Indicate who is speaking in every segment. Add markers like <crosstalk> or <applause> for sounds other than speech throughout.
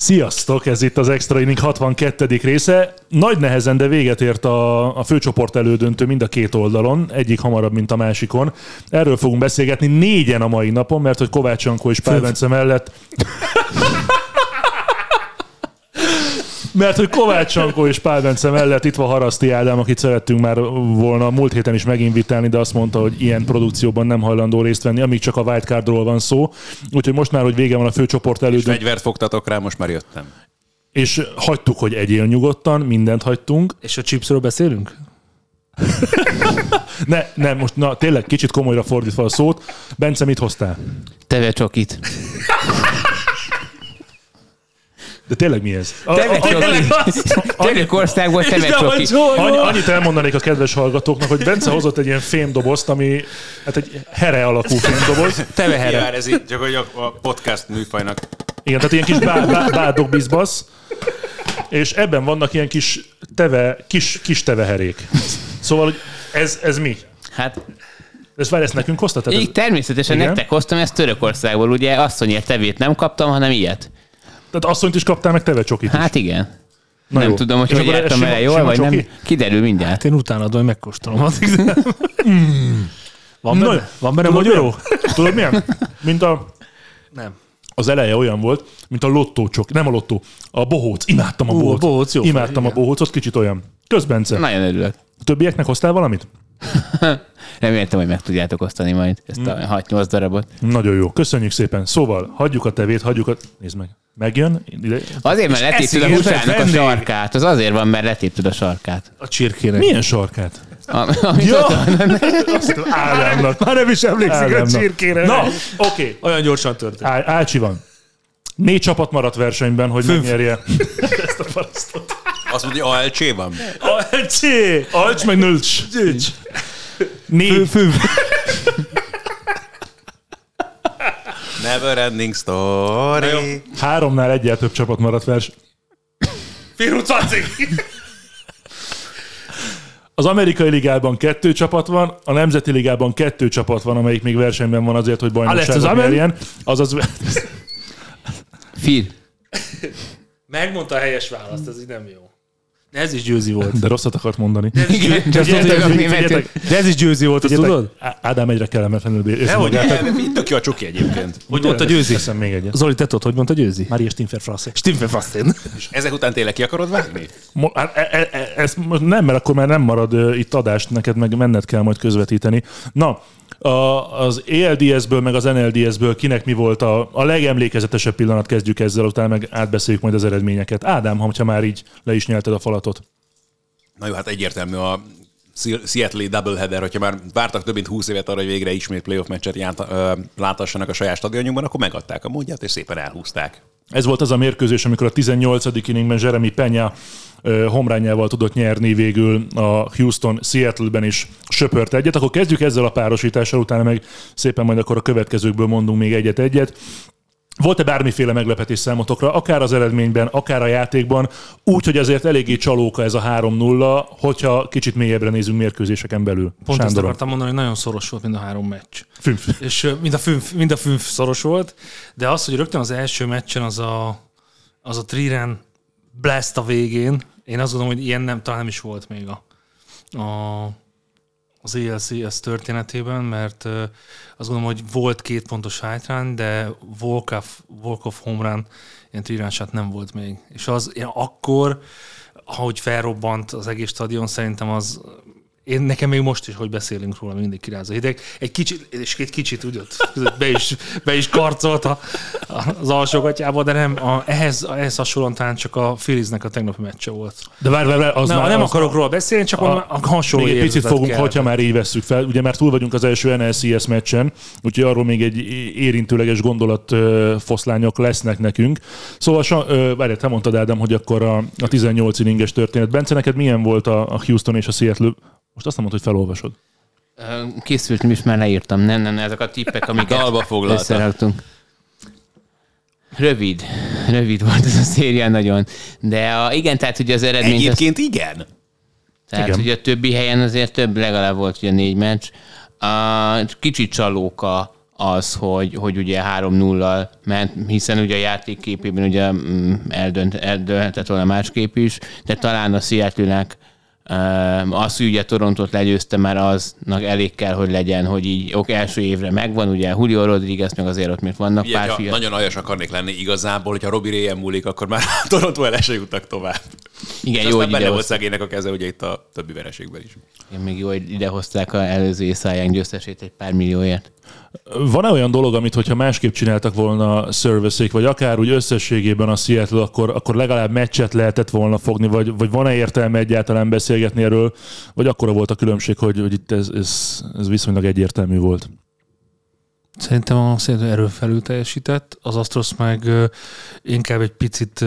Speaker 1: Sziasztok, ez itt az Extra Inning 62. része. Nagy nehezen, de véget ért a, a főcsoport elődöntő mind a két oldalon, egyik hamarabb, mint a másikon. Erről fogunk beszélgetni négyen a mai napon, mert hogy Kovács Ankó és Pál Bence mellett <laughs> mert hogy Kovács Sankó és Pál Bence mellett itt van Haraszti Ádám, akit szerettünk már volna múlt héten is meginvitálni, de azt mondta, hogy ilyen produkcióban nem hajlandó részt venni, amíg csak a wildcardról van szó. Úgyhogy most már, hogy vége van a főcsoport
Speaker 2: És
Speaker 1: elődöntő,
Speaker 2: fegyvert fogtatok rá, most már jöttem.
Speaker 1: és hagytuk, hogy egyél nyugodtan, mindent hagytunk.
Speaker 3: És a chipsről beszélünk? <laughs>
Speaker 1: Ne, ne, most na, tényleg kicsit komolyra fordítva a szót. Bence, mit hoztál?
Speaker 3: Teve csokit. <laughs>
Speaker 1: De tényleg mi ez? A-.
Speaker 3: Törökországból teve csokit.
Speaker 1: Annyi, annyit elmondanék a kedves hallgatóknak, hogy Bence hozott egy ilyen fémdobozt, ami hát egy here alakú fémdoboz.
Speaker 3: Teve here.
Speaker 2: Jár ez így, csak hogy a, podcast műfajnak.
Speaker 1: Igen, tehát ilyen kis bá, bá, bádog bizbasz, és ebben vannak ilyen kis teve, kis, kis teveherék. Szóval, hogy ez, ez mi?
Speaker 3: Hát
Speaker 1: Ez várj, ezt nekünk hoztad?
Speaker 3: Így természetesen
Speaker 1: Igen.
Speaker 3: nektek hoztam ezt Törökországból. Ugye asszonyért tevét nem kaptam, hanem ilyet.
Speaker 1: Tehát asszonyt is kaptál, meg teve csokit is.
Speaker 3: Hát igen.
Speaker 1: Na
Speaker 3: nem
Speaker 1: jó.
Speaker 3: tudom, hogy
Speaker 1: És
Speaker 3: hogy
Speaker 1: akkor
Speaker 3: jártam
Speaker 1: sima-
Speaker 3: vele jól,
Speaker 1: sima
Speaker 3: vagy nem.
Speaker 1: csoki?
Speaker 3: Kiderül mindjárt.
Speaker 4: Hát én utána adom, hogy megkóstolom addig. <laughs> de- Van
Speaker 1: Na
Speaker 4: benne,
Speaker 1: jó.
Speaker 4: van benne
Speaker 1: Tudod,
Speaker 4: magyaró?
Speaker 1: Tudod milyen? Mint a,
Speaker 4: Nem.
Speaker 1: az eleje olyan volt, mint a lottó csok, nem a lottó, a bohóc. Imádtam a
Speaker 4: Ú, a
Speaker 1: bohóc.
Speaker 4: bohóc jó
Speaker 1: Imádtam a bohócot, kicsit olyan. Közbence.
Speaker 3: Nagyon örülök.
Speaker 1: Többieknek hoztál valamit? <laughs>
Speaker 3: Reméltem, hogy meg tudjátok osztani majd ezt a 6-8 darabot.
Speaker 1: Nagyon jó. Köszönjük szépen. Szóval, hagyjuk a tevét, hagyjuk a... Nézd meg. Megjön? Ide.
Speaker 3: Azért, mert letépted a húsának a sarkát. Az azért van, mert letépted a sarkát.
Speaker 4: A csirkének.
Speaker 1: Milyen sarkát?
Speaker 3: A- Amit
Speaker 1: Ja! Azt Ádámnak.
Speaker 4: Már nem is emlékszik a
Speaker 1: Ádámnak.
Speaker 4: csirkére.
Speaker 1: Na, oké. Okay.
Speaker 4: Olyan gyorsan történt.
Speaker 1: Á- Ácsi van. Négy csapat maradt versenyben, hogy megnyerje <laughs> ezt a parasztot.
Speaker 2: Azt mondja, hogy ALC van.
Speaker 1: Alcsi! Alcs meg nölcs. Négy.
Speaker 2: Never ending story.
Speaker 1: Háromnál egyel több csapat maradt verseny.
Speaker 4: Firu caci!
Speaker 1: Az amerikai ligában kettő csapat van, a nemzeti ligában kettő csapat van, amelyik még versenyben van azért, hogy bajnokságot nyerjen. Azaz,
Speaker 3: Fír.
Speaker 4: Megmondta a helyes választ, ez így nem jó. De ez is győzi volt.
Speaker 1: de rosszat akart mondani.
Speaker 3: Igen,
Speaker 1: Figyeljetek,
Speaker 3: tudod, hogy
Speaker 1: figyeljetek,
Speaker 3: németül.
Speaker 4: De ez is győzi volt, azt tudod?
Speaker 1: Á- Ádám egyre kellemetlenül érzi
Speaker 2: Hogy
Speaker 1: magát.
Speaker 2: nem, tök jó a csoki egyébként.
Speaker 4: Hogy mondta győzi?
Speaker 1: Eszem még egyet.
Speaker 4: Zoli, te tudod, hogy mondta győzi?
Speaker 1: Maria Stinfer-Frasse.
Speaker 4: Fasztén.
Speaker 2: És ezek után tényleg ki akarod vágni?
Speaker 1: E- e- e- ezt most nem, mert akkor már nem marad itt adást, neked meg menned kell majd közvetíteni. Na, a, az ELDS-ből, meg az NLDS-ből kinek mi volt a, a legemlékezetesebb pillanat, kezdjük ezzel, utána meg átbeszéljük majd az eredményeket. Ádám, ha már így le is nyelted a falatot.
Speaker 2: Na jó, hát egyértelmű a Seattle doubleheader, hogyha már vártak több mint 20 évet arra, hogy végre ismét playoff meccset járt, ö, láthassanak a saját stadionjukban, akkor megadták a módját, és szépen elhúzták.
Speaker 1: Ez volt az a mérkőzés, amikor a 18. inningben Jeremy Penya homrányával tudott nyerni végül a Houston Seattle-ben is söpört egyet. Akkor kezdjük ezzel a párosítással, utána meg szépen majd akkor a következőkből mondunk még egyet-egyet. Volt-e bármiféle meglepetés számotokra, akár az eredményben, akár a játékban, úgy, hogy azért eléggé csalóka ez a 3-0, hogyha kicsit mélyebbre nézünk mérkőzéseken belül.
Speaker 4: Pont ezt
Speaker 1: Sándorom.
Speaker 4: akartam mondani, hogy nagyon szoros volt mind a három meccs.
Speaker 1: Fünf.
Speaker 4: És mind a fünf, mind a fünf szoros volt, de az, hogy rögtön az első meccsen az a, az a three blast a végén, én azt gondolom, hogy ilyen nem, talán nem is volt még a, a az ELCS történetében, mert azt gondolom, hogy volt két pontos hátrány, de Volkov, Volkov home run, ilyen shot nem volt még. És az ilyen akkor ahogy felrobbant az egész stadion, szerintem az én nekem még most is, hogy beszélünk róla, mindig kiráz a hideg. Egy kicsit, és egy kicsit úgy ott be is, be is karcolt a, az alsógatjába, de nem, a, ehhez, ehhez hasonlóan talán csak a Filiznek a tegnapi meccse volt.
Speaker 1: De várj, várj, az
Speaker 4: Nem,
Speaker 1: már,
Speaker 4: nem
Speaker 1: az,
Speaker 4: akarok róla beszélni, csak a, a hasonló
Speaker 1: Még egy picit fogunk,
Speaker 4: kell.
Speaker 1: hogyha már így vesszük fel, ugye mert túl vagyunk az első NLCS meccsen, úgyhogy arról még egy érintőleges gondolat foszlányok lesznek nekünk. Szóval, várj, te mondtad Ádám, hogy akkor a, a 18 inninges történet. Bence, neked milyen volt a, a Houston és a Seattle? Most azt mondod, hogy felolvasod.
Speaker 3: Készültem is, már leírtam. Nem, nem, ezek a tippek, amiket <laughs>
Speaker 2: Dalba foglalta.
Speaker 3: összeraktunk. Rövid. Rövid volt ez a széria nagyon. De a, igen, tehát ugye az eredmény... Az,
Speaker 2: Egyébként igen.
Speaker 3: tehát
Speaker 1: igen.
Speaker 3: ugye a többi helyen azért több, legalább volt ugye négy meccs. A, kicsit csalóka az, hogy, hogy ugye 3-0-al ment, hiszen ugye a játékképében ugye mm, eldönt, eldönthetett volna másképp is, de talán a Seattle-nek Um, az, hogy ugye Torontot legyőzte, már aznak elég kell, hogy legyen, hogy így ok, első évre megvan, ugye Julio Rodriguez, meg azért ott még vannak
Speaker 2: Ugye,
Speaker 3: pár fiatal.
Speaker 2: nagyon aljas akarnék lenni igazából, hogyha Robi Réjen múlik, akkor már <laughs> Toronto el se jutnak tovább.
Speaker 3: Igen,
Speaker 2: És
Speaker 3: jó, hogy
Speaker 2: benne
Speaker 3: ide
Speaker 2: volt szegénynek a keze ugye itt a többi vereségben is.
Speaker 3: igen, még jó, hogy ide hozták az előző éjszáján győztesét egy pár millióért.
Speaker 1: Van-e olyan dolog, amit hogyha másképp csináltak volna a service vagy akár úgy összességében a Seattle, akkor, akkor legalább meccset lehetett volna fogni, vagy, vagy van-e értelme egyáltalán beszélgetni erről, vagy akkora volt a különbség, hogy, hogy itt ez, ez, ez viszonylag egyértelmű volt?
Speaker 4: Szerintem a Seattle erről felül teljesített, az Astros meg inkább egy picit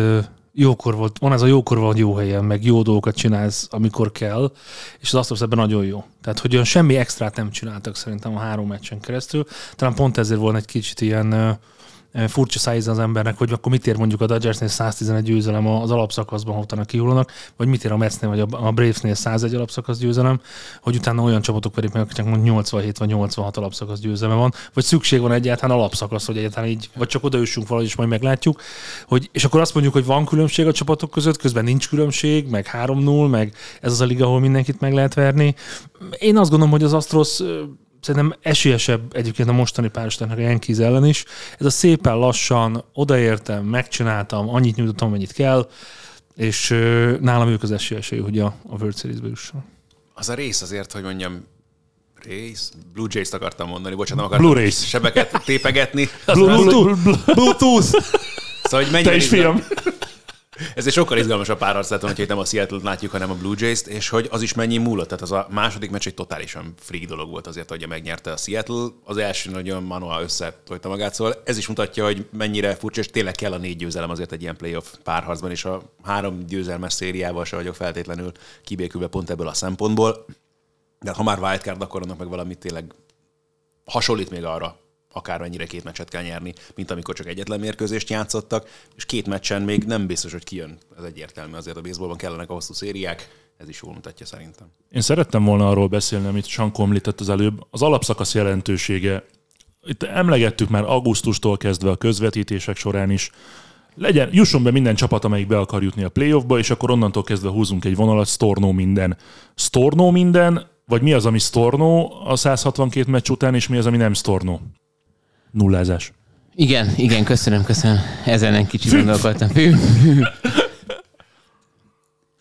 Speaker 4: jókor volt, van ez a jókor van jó helyen, meg jó dolgokat csinálsz, amikor kell, és az Astros ebben nagyon jó. Tehát, hogy olyan semmi extrát nem csináltak szerintem a három meccsen keresztül. Talán pont ezért volna egy kicsit ilyen furcsa szájz az embernek, hogy akkor mit ér mondjuk a Dodgersnél 111 győzelem az alapszakaszban, ha utána kihullanak, vagy mit ér a Metsnél vagy a Bravesnél 101 alapszakasz győzelem, hogy utána olyan csapatok verik meg, akiknek mondjuk 87 vagy 86 alapszakasz győzelme van, vagy szükség van egyáltalán alapszakasz, hogy egyáltalán így, vagy csak odaüssünk valahogy, és majd meglátjuk. Hogy, és akkor azt mondjuk, hogy van különbség a csapatok között, közben nincs különbség, meg 3-0, meg ez az a liga, ahol mindenkit meg lehet verni. Én azt gondolom, hogy az Astros szerintem esélyesebb egyébként a mostani párostának a Yankees ellen is. Ez a szépen lassan, odaértem, megcsináltam, annyit nyújtottam, amennyit kell, és nálam ők az esélyesei, hogy a, a World Series-be jusson.
Speaker 2: Az a rész azért, hogy mondjam, rész? Blue Jays-t akartam mondani, bocsánat, nem akartam
Speaker 1: Blue Rays.
Speaker 2: sebeket <laughs> tépegetni.
Speaker 4: Bluetooth!
Speaker 2: Szóval, hogy mennyire
Speaker 1: Te is, fiam!
Speaker 2: Ez egy sokkal izgalmasabb párharc lett, itt nem a Seattle-t látjuk, hanem a Blue Jays-t, és hogy az is mennyi múlott. Tehát az a második meccs egy totálisan freak dolog volt azért, hogy megnyerte a Seattle. Az első nagyon Manoa összetolta magát, szóval ez is mutatja, hogy mennyire furcsa, és tényleg kell a négy győzelem azért egy ilyen playoff párharcban, és a három győzelmes szériával se vagyok feltétlenül kibékülve pont ebből a szempontból. De ha már wildcard, akkor annak meg valamit tényleg hasonlít még arra, akármennyire két meccset kell nyerni, mint amikor csak egyetlen mérkőzést játszottak, és két meccsen még nem biztos, hogy kijön. Ez egyértelmű, azért a baseballban kellenek a hosszú szériák, ez is jól mutatja szerintem.
Speaker 1: Én szerettem volna arról beszélni, amit Sanko említett az előbb. Az alapszakasz jelentősége. Itt emlegettük már augusztustól kezdve a közvetítések során is. Legyen, jusson be minden csapat, amelyik be akar jutni a playoffba, és akkor onnantól kezdve húzunk egy vonalat, Storno minden. Storno minden, vagy mi az, ami Storno a 162 meccs után, és mi az, ami nem Storno? Nullázás.
Speaker 3: Igen, igen, köszönöm, köszönöm. Ezen egy kicsit gondolkodtam. <laughs>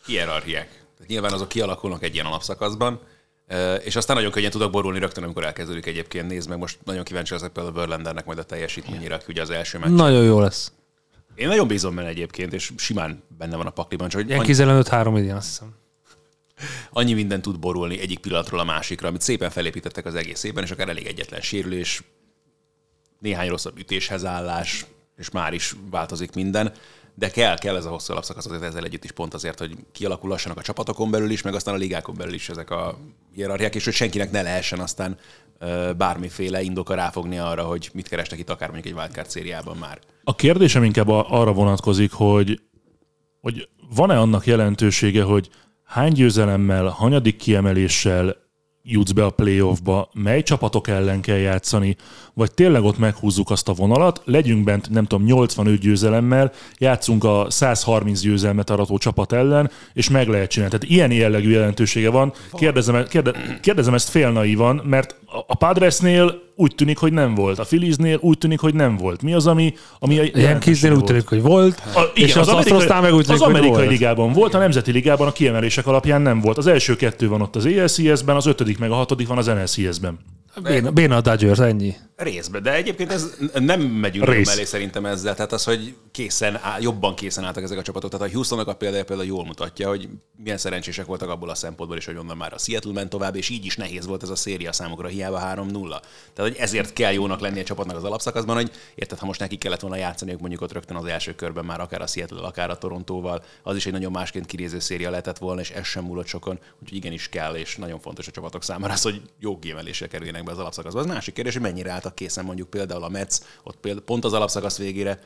Speaker 2: Hierarchiák. Nyilván azok kialakulnak egy ilyen alapszakaszban, és aztán nagyon könnyen tudok borulni rögtön, amikor elkezdődik egyébként. Nézd meg, most nagyon kíváncsi leszek például a Verlandernek majd a teljesítményére, aki ugye az első meccs.
Speaker 4: Nagyon jó lesz.
Speaker 2: Én nagyon bízom benne egyébként, és simán benne van a pakliban, csak hogy annyi,
Speaker 4: Yankees ellen 5-3 idén, azt hiszem.
Speaker 2: annyi minden tud borulni egyik pillanatról a másikra, amit szépen felépítettek az egész évben, és akár elég egyetlen sérülés, néhány rosszabb ütéshez állás, és már is változik minden. De kell, kell ez a hosszú alapszakasz azért ezzel együtt is pont azért, hogy kialakulhassanak a csapatokon belül is, meg aztán a ligákon belül is ezek a hierarchiák, és hogy senkinek ne lehessen aztán bármiféle indoka ráfogni arra, hogy mit kerestek itt akár mondjuk egy wildcard szériában már.
Speaker 1: A kérdésem inkább arra vonatkozik, hogy, hogy van-e annak jelentősége, hogy hány győzelemmel, hanyadik kiemeléssel jutsz be a playoffba, mely csapatok ellen kell játszani, vagy tényleg ott meghúzzuk azt a vonalat, legyünk bent, nem tudom, 85 győzelemmel, játszunk a 130 győzelmet arató csapat ellen, és meg lehet csinálni. Tehát ilyen jellegű jelentősége van. Kérdezem, kérde, kérdezem ezt fél naívan, mert a Padresnél úgy tűnik, hogy nem volt. A Philliesnél úgy tűnik, hogy nem volt. Mi az, ami, ami a
Speaker 4: Yankeesnél úgy tűnik, hogy volt,
Speaker 1: A, igen,
Speaker 4: és
Speaker 1: az,
Speaker 4: az,
Speaker 1: amerikai,
Speaker 4: meg úgy tűnik,
Speaker 1: az amerikai
Speaker 4: volt.
Speaker 1: ligában volt, a nemzeti ligában a kiemelések alapján nem volt. Az első kettő van ott az ALCS-ben, az ötödik meg a hatodik van az NLCS-ben.
Speaker 4: Béna, béna a Dodgers, ennyi.
Speaker 2: Részben, de egyébként ez nem megyünk
Speaker 1: Rész.
Speaker 2: Mellé szerintem ezzel. Tehát az, hogy készen, áll, jobban készen álltak ezek a csapatok. Tehát a Houstonnak a példája például jól mutatja, hogy milyen szerencsések voltak abból a szempontból is, hogy onnan már a Seattle ment tovább, és így is nehéz volt ez a széria számukra, hiába 3-0. Tehát, hogy ezért kell jónak lenni a csapatnak az alapszakaszban, hogy érted, ha most neki kellett volna játszani, mondjuk ott rögtön az első körben már akár a Seattle, akár a Torontóval, az is egy nagyon másként kinéző széria lehetett volna, és ez sem múlott sokon, úgyhogy igenis kell, és nagyon fontos a csapatok számára az, hogy jó kiemelésre kerüljenek be az alapszakaszba. Az másik kérdés, hogy mennyire álltak készen mondjuk például a Mets, ott például pont az alapszakasz végére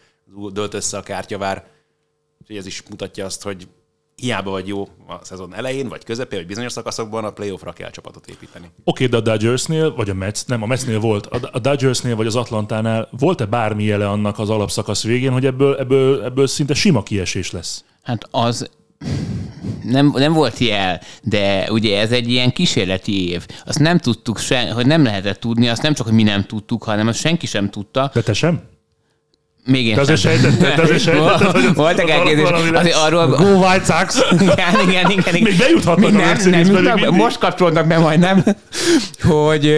Speaker 2: dölt össze a kártyavár, úgyhogy ez is mutatja azt, hogy hiába vagy jó a szezon elején, vagy közepén, vagy bizonyos szakaszokban, a playoffra kell csapatot építeni.
Speaker 1: Oké, de a Dodgersnél, vagy a Mets, nem, a Metsnél volt, a a Dodgersnél, vagy az Atlantánál volt-e bármi jele annak az alapszakasz végén, hogy ebből, ebből, ebből szinte sima kiesés lesz?
Speaker 3: Hát az nem, nem volt jel, de ugye ez egy ilyen kísérleti év. Azt nem tudtuk, se, hogy nem lehetett tudni, azt nem csak, hogy mi nem tudtuk, hanem azt senki sem tudta.
Speaker 1: De te sem?
Speaker 3: Még én
Speaker 1: Te azért sejtetted, te azért sejtetted,
Speaker 3: Voltak. Azért arról...
Speaker 4: Go White Sox! <laughs>
Speaker 3: igen, igen, igen, igen.
Speaker 1: Még bejuthatnak
Speaker 3: Még
Speaker 1: a
Speaker 3: nem, nem, most kapcsolódnak be majdnem, <laughs> hogy,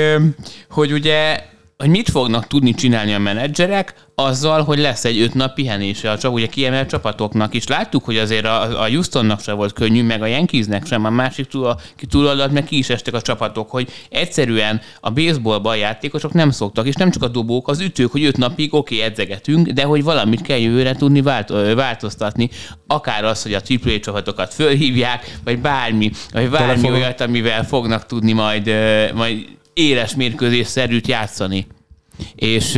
Speaker 3: hogy ugye hogy mit fognak tudni csinálni a menedzserek azzal, hogy lesz egy öt nap pihenése a csak ugye kiemelt csapatoknak is. Láttuk, hogy azért a, a Houstonnak sem volt könnyű, meg a Yankeesnek sem, a másik túl, a, túloldalt meg ki is estek a csapatok, hogy egyszerűen a baseballban a játékosok nem szoktak, és nem csak a dobók, az ütők, hogy öt napig oké, okay, edzegetünk, de hogy valamit kell jövőre tudni vált, változtatni. Akár az, hogy a AAA csapatokat fölhívják, vagy bármi, vagy bármi olyat, amivel fognak tudni majd, majd éles mérkőzés szerűt játszani. És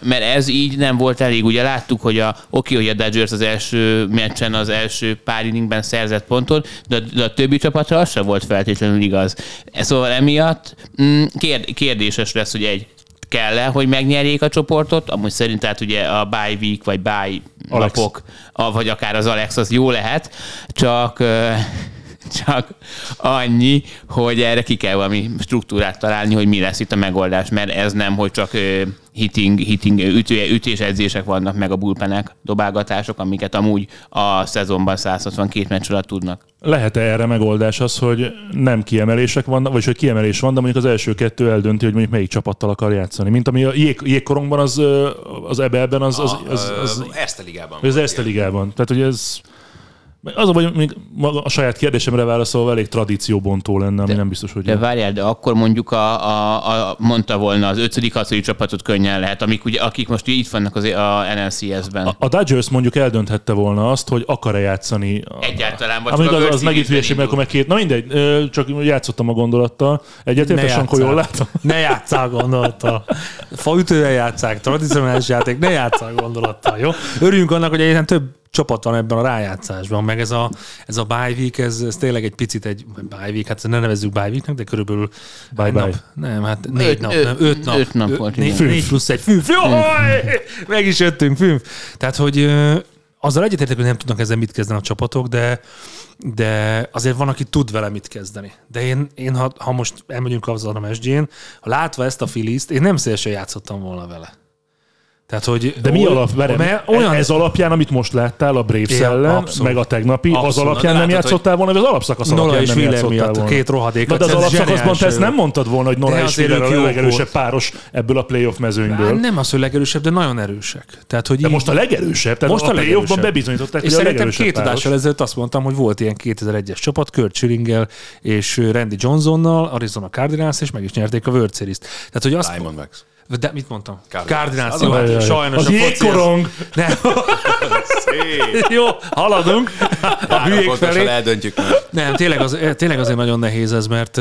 Speaker 3: mert ez így nem volt elég. Ugye láttuk, hogy a oké, hogy a Dodgers az első meccsen, az első pár inningben szerzett pontot, de, de a többi csapatra az sem volt feltétlenül igaz. Szóval emiatt mm, kérd, kérdéses lesz, hogy egy kell-e, hogy megnyerjék a csoportot, amúgy szerint tehát ugye a bye week, vagy bye
Speaker 1: Alex.
Speaker 3: napok, vagy akár az Alex, az jó lehet, csak csak annyi, hogy erre ki kell valami struktúrát találni, hogy mi lesz itt a megoldás, mert ez nem, hogy csak hitting, hitting ütő, ütésedzések vannak, meg a bullpenek, dobálgatások, amiket amúgy a szezonban 162 meccs alatt tudnak.
Speaker 1: Lehet-e erre megoldás az, hogy nem kiemelések vannak, vagy hogy kiemelés van, de mondjuk az első kettő eldönti, hogy mondjuk melyik csapattal akar játszani. Mint ami a jég, jégkorongban az, az EBL-ben az, az, az, az, az, az
Speaker 2: volt
Speaker 1: Erste
Speaker 2: ilyen.
Speaker 1: ligában. Tehát, hogy ez az a baj, még maga a saját kérdésemre válaszolva elég tradícióbontó lenne, ami nem biztos, hogy...
Speaker 3: De várjál, de akkor mondjuk a, a, a mondta volna az ötödik, hatodik csapatot könnyen lehet, amik ugye, akik most itt vannak az, a NLCS-ben.
Speaker 1: A Dodgers mondjuk eldönthette volna azt, hogy akar-e játszani. a-
Speaker 3: Egyáltalán, vagy
Speaker 1: Amíg
Speaker 3: csak a
Speaker 1: az, az megint hülyeség, mert akkor meg két... Na mindegy, csak játszottam a gondolattal. Egyetértes, Sankó, jól látom?
Speaker 4: Ne játszál gondolattal. Faütővel játszák, tradicionális játék, ne játszál gondolattal, jó? Örüljünk annak, hogy egyébként több csapat van ebben a rájátszásban, meg ez a, ez a bye week, ez, ez tényleg egy picit egy bye week, hát ne nevezzük bye weeknek, de körülbelül
Speaker 1: Bye
Speaker 4: egy
Speaker 1: bye.
Speaker 4: Nap, nem, hát négy
Speaker 3: Öt-
Speaker 4: nap,
Speaker 3: öt-
Speaker 4: nem, öt nap.
Speaker 3: öt nap
Speaker 4: Ö-
Speaker 3: volt,
Speaker 4: Négy, négy plusz egy fünf. Jaj! Meg is jöttünk, fünf. Tehát, hogy ö, azzal egyetértek, hogy nem tudnak ezzel mit kezdeni a csapatok, de de azért van, aki tud vele mit kezdeni. De én, én ha, ha most elmegyünk a MSG-n, ha látva ezt a filiszt, én nem szélső játszottam volna vele. Tehát, hogy
Speaker 1: De mi alap, várjál,
Speaker 4: mert
Speaker 1: olyan... ez alapján, amit most láttál a Braves
Speaker 4: Igen,
Speaker 1: ellen,
Speaker 4: abszolút.
Speaker 1: meg a tegnapi, az
Speaker 4: Abszolút.
Speaker 1: alapján
Speaker 2: De
Speaker 1: nem
Speaker 2: látod,
Speaker 1: játszottál volna, vagy az alapszakasz
Speaker 4: Nola
Speaker 1: alapján
Speaker 4: és
Speaker 1: nem
Speaker 4: Wheeler
Speaker 1: játszottál
Speaker 4: miatt,
Speaker 1: volna.
Speaker 4: két rohadék.
Speaker 1: De az alapszakaszban te ezt nem mondtad volna, hogy Nora
Speaker 4: De
Speaker 1: és Wheeler a legerősebb
Speaker 4: volt.
Speaker 1: páros ebből a playoff mezőnyből.
Speaker 4: Nem az, hogy legerősebb, de nagyon erősek. Tehát, hogy
Speaker 1: De
Speaker 4: így-
Speaker 1: most a legerősebb, tehát
Speaker 4: Most
Speaker 1: a,
Speaker 4: a
Speaker 1: playoffban bebizonyították,
Speaker 4: És
Speaker 1: hogy a
Speaker 4: szerintem
Speaker 1: legerősebb
Speaker 4: két adással ezelőtt azt mondtam, hogy volt ilyen 2001-es csapat, Kurt Schillinggel és Randy Johnsonnal, Arizona Cardinals, és meg is nyerték a World Series-t. Tehát, hogy azt...
Speaker 2: Diamondbacks.
Speaker 4: De mit mondtam? Hát
Speaker 2: másik.
Speaker 4: sajnos
Speaker 1: Az
Speaker 4: a foci az-
Speaker 1: jégkorong!
Speaker 4: Nem. <laughs>
Speaker 2: Szép.
Speaker 4: Jó, haladunk a hülyék felé.
Speaker 2: eldöntjük meg.
Speaker 4: Nem, tényleg, az, tényleg azért nagyon nehéz ez, mert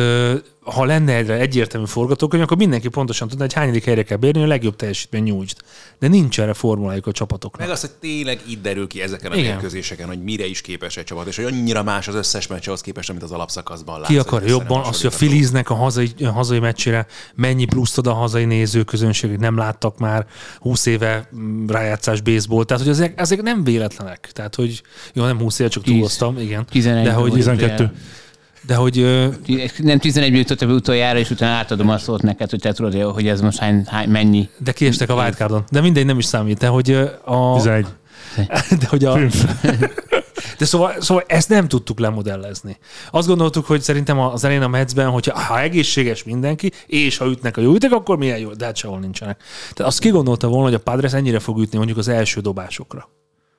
Speaker 4: ha lenne egyre egyértelmű forgatókönyv, akkor mindenki pontosan tudna, hogy hányadik helyre kell bérni, hogy a legjobb teljesítmény nyújtsd. De nincs erre formulájuk a csapatoknak.
Speaker 2: Meg az, hogy tényleg itt derül ki ezeken a
Speaker 4: Igen.
Speaker 2: mérkőzéseken, hogy mire is képes egy csapat, és hogy annyira más az összes meccs ahhoz képest, amit az alapszakaszban látsz.
Speaker 4: Ki akar jobban, az, hogy a. Filiznek a hazai, a hazai meccsére mennyi pluszt ad a hazai nézőközönség, nem láttak már 20 éve mm, rájátszás baseball, tehát hogy ezek, ezek nem véletlenek. Tehát, hogy jó, nem 20 éve, csak túloztam, igen.
Speaker 3: 11
Speaker 4: de hogy,
Speaker 3: volt.
Speaker 1: 12.
Speaker 4: De hogy
Speaker 3: Nem 11 jutott be utoljára, és utána átadom a szót neked, hogy te tudod, hogy ez most hány, hány mennyi.
Speaker 4: de kiestek a wildcardon. De mindegy, nem is számít. De hogy a...
Speaker 1: 11. <laughs>
Speaker 4: De hogy a... <laughs> De szóval, szóval ezt nem tudtuk lemodellezni. Azt gondoltuk, hogy szerintem az elején a Metsben, hogyha ha egészséges mindenki, és ha ütnek a jó ütek, akkor milyen jó, de hát sehol nincsenek. Tehát azt kigondolta volna, hogy a Padres ennyire fog ütni mondjuk az első dobásokra.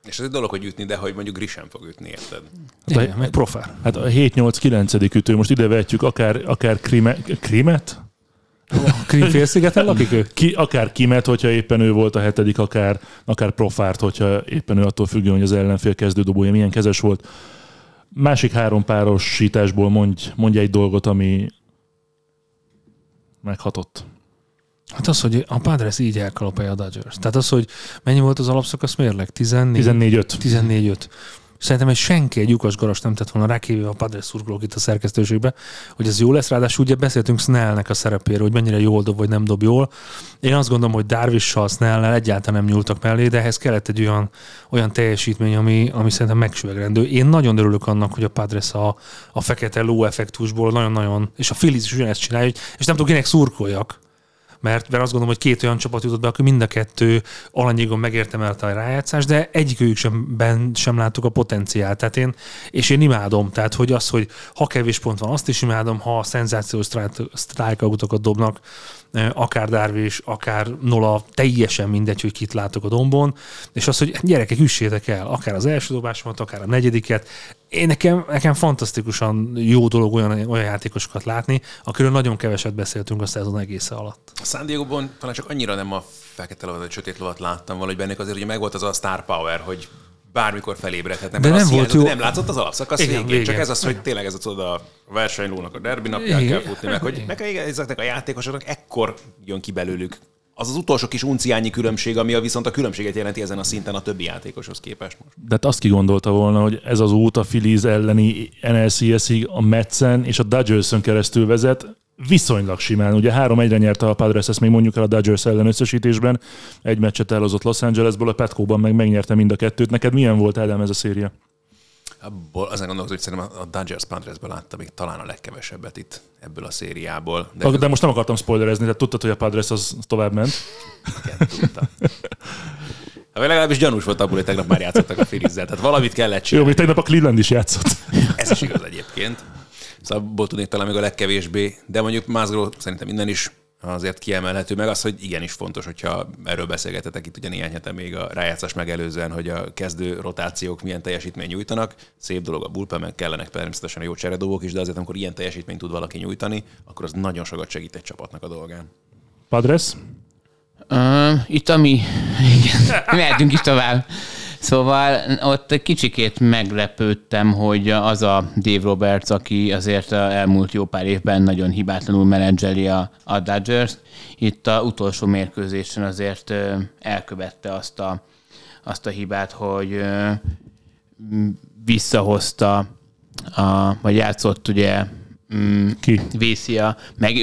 Speaker 2: És ez egy dolog, hogy ütni, de hogy mondjuk Grisham fog ütni, érted?
Speaker 4: Igen, meg profár.
Speaker 1: Hát a 7-8-9. ütő, most ide vetjük akár, akár krime, krimet?
Speaker 4: Krim félszigeten lakik ő?
Speaker 1: Ki, akár kimet, hogyha éppen ő volt a hetedik, akár, akár profárt, hogyha éppen ő attól függően, hogy az ellenfél kezdődobója milyen kezes volt. Másik három párosításból mondj, mondj egy dolgot, ami meghatott.
Speaker 4: Hát az, hogy a Padres így elkalapálja a Dodgers. Tehát az, hogy mennyi volt az alapszakasz mérleg? 14?
Speaker 1: 14-5.
Speaker 4: 14-5. Szerintem egy senki egy lyukas garast nem tett volna rákéve a Padres szurkolók itt a szerkesztőségbe, hogy ez jó lesz. Ráadásul ugye beszéltünk Snellnek a szerepéről, hogy mennyire jól dob, vagy nem dob jól. Én azt gondolom, hogy Darvissal, Snellel egyáltalán nem nyúltak mellé, de ehhez kellett egy olyan, olyan teljesítmény, ami, ami szerintem megsüvegrendő. Én nagyon örülök annak, hogy a Padres a, a fekete ló effektusból nagyon-nagyon, és a Phillies is ugyanezt csinálja, és nem tudok kinek szurkoljak mert, mert azt gondolom, hogy két olyan csapat jutott be, aki mind a kettő alannyigon megértemelte a rájátszást, de egyikőjük sem, ben sem láttuk a potenciált. Tehát én, és én imádom, tehát hogy az, hogy ha kevés pont van, azt is imádom, ha szenzációs strikeoutokat dobnak, eh, akár Darvish, akár Nola, teljesen mindegy, hogy kit látok a dombon, és az, hogy gyerekek, üssétek el, akár az első dobásomat, akár a negyediket. Én nekem, nekem fantasztikusan jó dolog olyan, olyan játékosokat látni, akiről nagyon keveset beszéltünk a szezon egész alatt.
Speaker 2: A San Diego-ban talán csak annyira nem a fekete lovat, vagy sötét lovat láttam valahogy bennük, azért ugye megvolt az a star power, hogy bármikor felébredhetne.
Speaker 4: De nem volt
Speaker 2: hiányzott,
Speaker 4: jó.
Speaker 2: Nem látszott az alapszakasz
Speaker 4: Igen,
Speaker 2: végén,
Speaker 4: végén.
Speaker 2: Csak ez az, hogy tényleg ez a csoda a versenylónak a derbi napján
Speaker 4: Igen.
Speaker 2: kell futni, meg hogy meg ezeknek a játékosoknak ekkor jön ki belőlük az az utolsó kis unciányi különbség, ami a viszont a különbséget jelenti ezen a szinten a többi játékoshoz képest most.
Speaker 1: De hát azt kigondolta volna, hogy ez az út a Phillies elleni NLCS-ig a Metsen és a Dodgers-ön keresztül vezet, viszonylag simán. Ugye három egyre nyerte a Padres, ezt még mondjuk el a Dodgers ellen összesítésben. Egy meccset elhozott Los Angelesből, a Petco-ban meg megnyerte mind a kettőt. Neked milyen volt, Ádám, ez a széria?
Speaker 2: Abból azon gondolkozom, hogy szerintem a Dodgers Padresből láttam még talán a legkevesebbet itt ebből a szériából.
Speaker 1: De, de most nem akartam spoilerezni, tehát tudtad, hogy a Padres az tovább ment.
Speaker 2: Igen, tudtam. <laughs> Hát legalábbis gyanús volt abból, hogy tegnap már játszottak a Phillies-zel, tehát valamit kellett
Speaker 1: Jó,
Speaker 2: csinálni.
Speaker 1: még tegnap a Cleveland is játszott.
Speaker 2: Ez is igaz egyébként. Szóval abból tudnék talán még a legkevésbé, de mondjuk Mázgról szerintem innen is azért kiemelhető meg az, hogy igenis fontos, hogyha erről beszélgetetek itt ugye néhány hete még a rájátszás megelőzően, hogy a kezdő rotációk milyen teljesítmény nyújtanak. Szép dolog a bullpen, meg kellenek természetesen a jó cseredobók is, de azért, amikor ilyen teljesítményt tud valaki nyújtani, akkor az nagyon sokat segít egy csapatnak a dolgán.
Speaker 1: Padres?
Speaker 3: Uh, itt ami... <laughs> Igen, mehetünk is tovább. Szóval ott egy kicsikét meglepődtem, hogy az a Dave Roberts, aki azért elmúlt jó pár évben nagyon hibátlanul menedzseli a, a dodgers itt a utolsó mérkőzésen azért elkövette azt a, azt a hibát, hogy visszahozta, a, vagy játszott ugye mm,
Speaker 1: Ki?
Speaker 3: Vészia, meg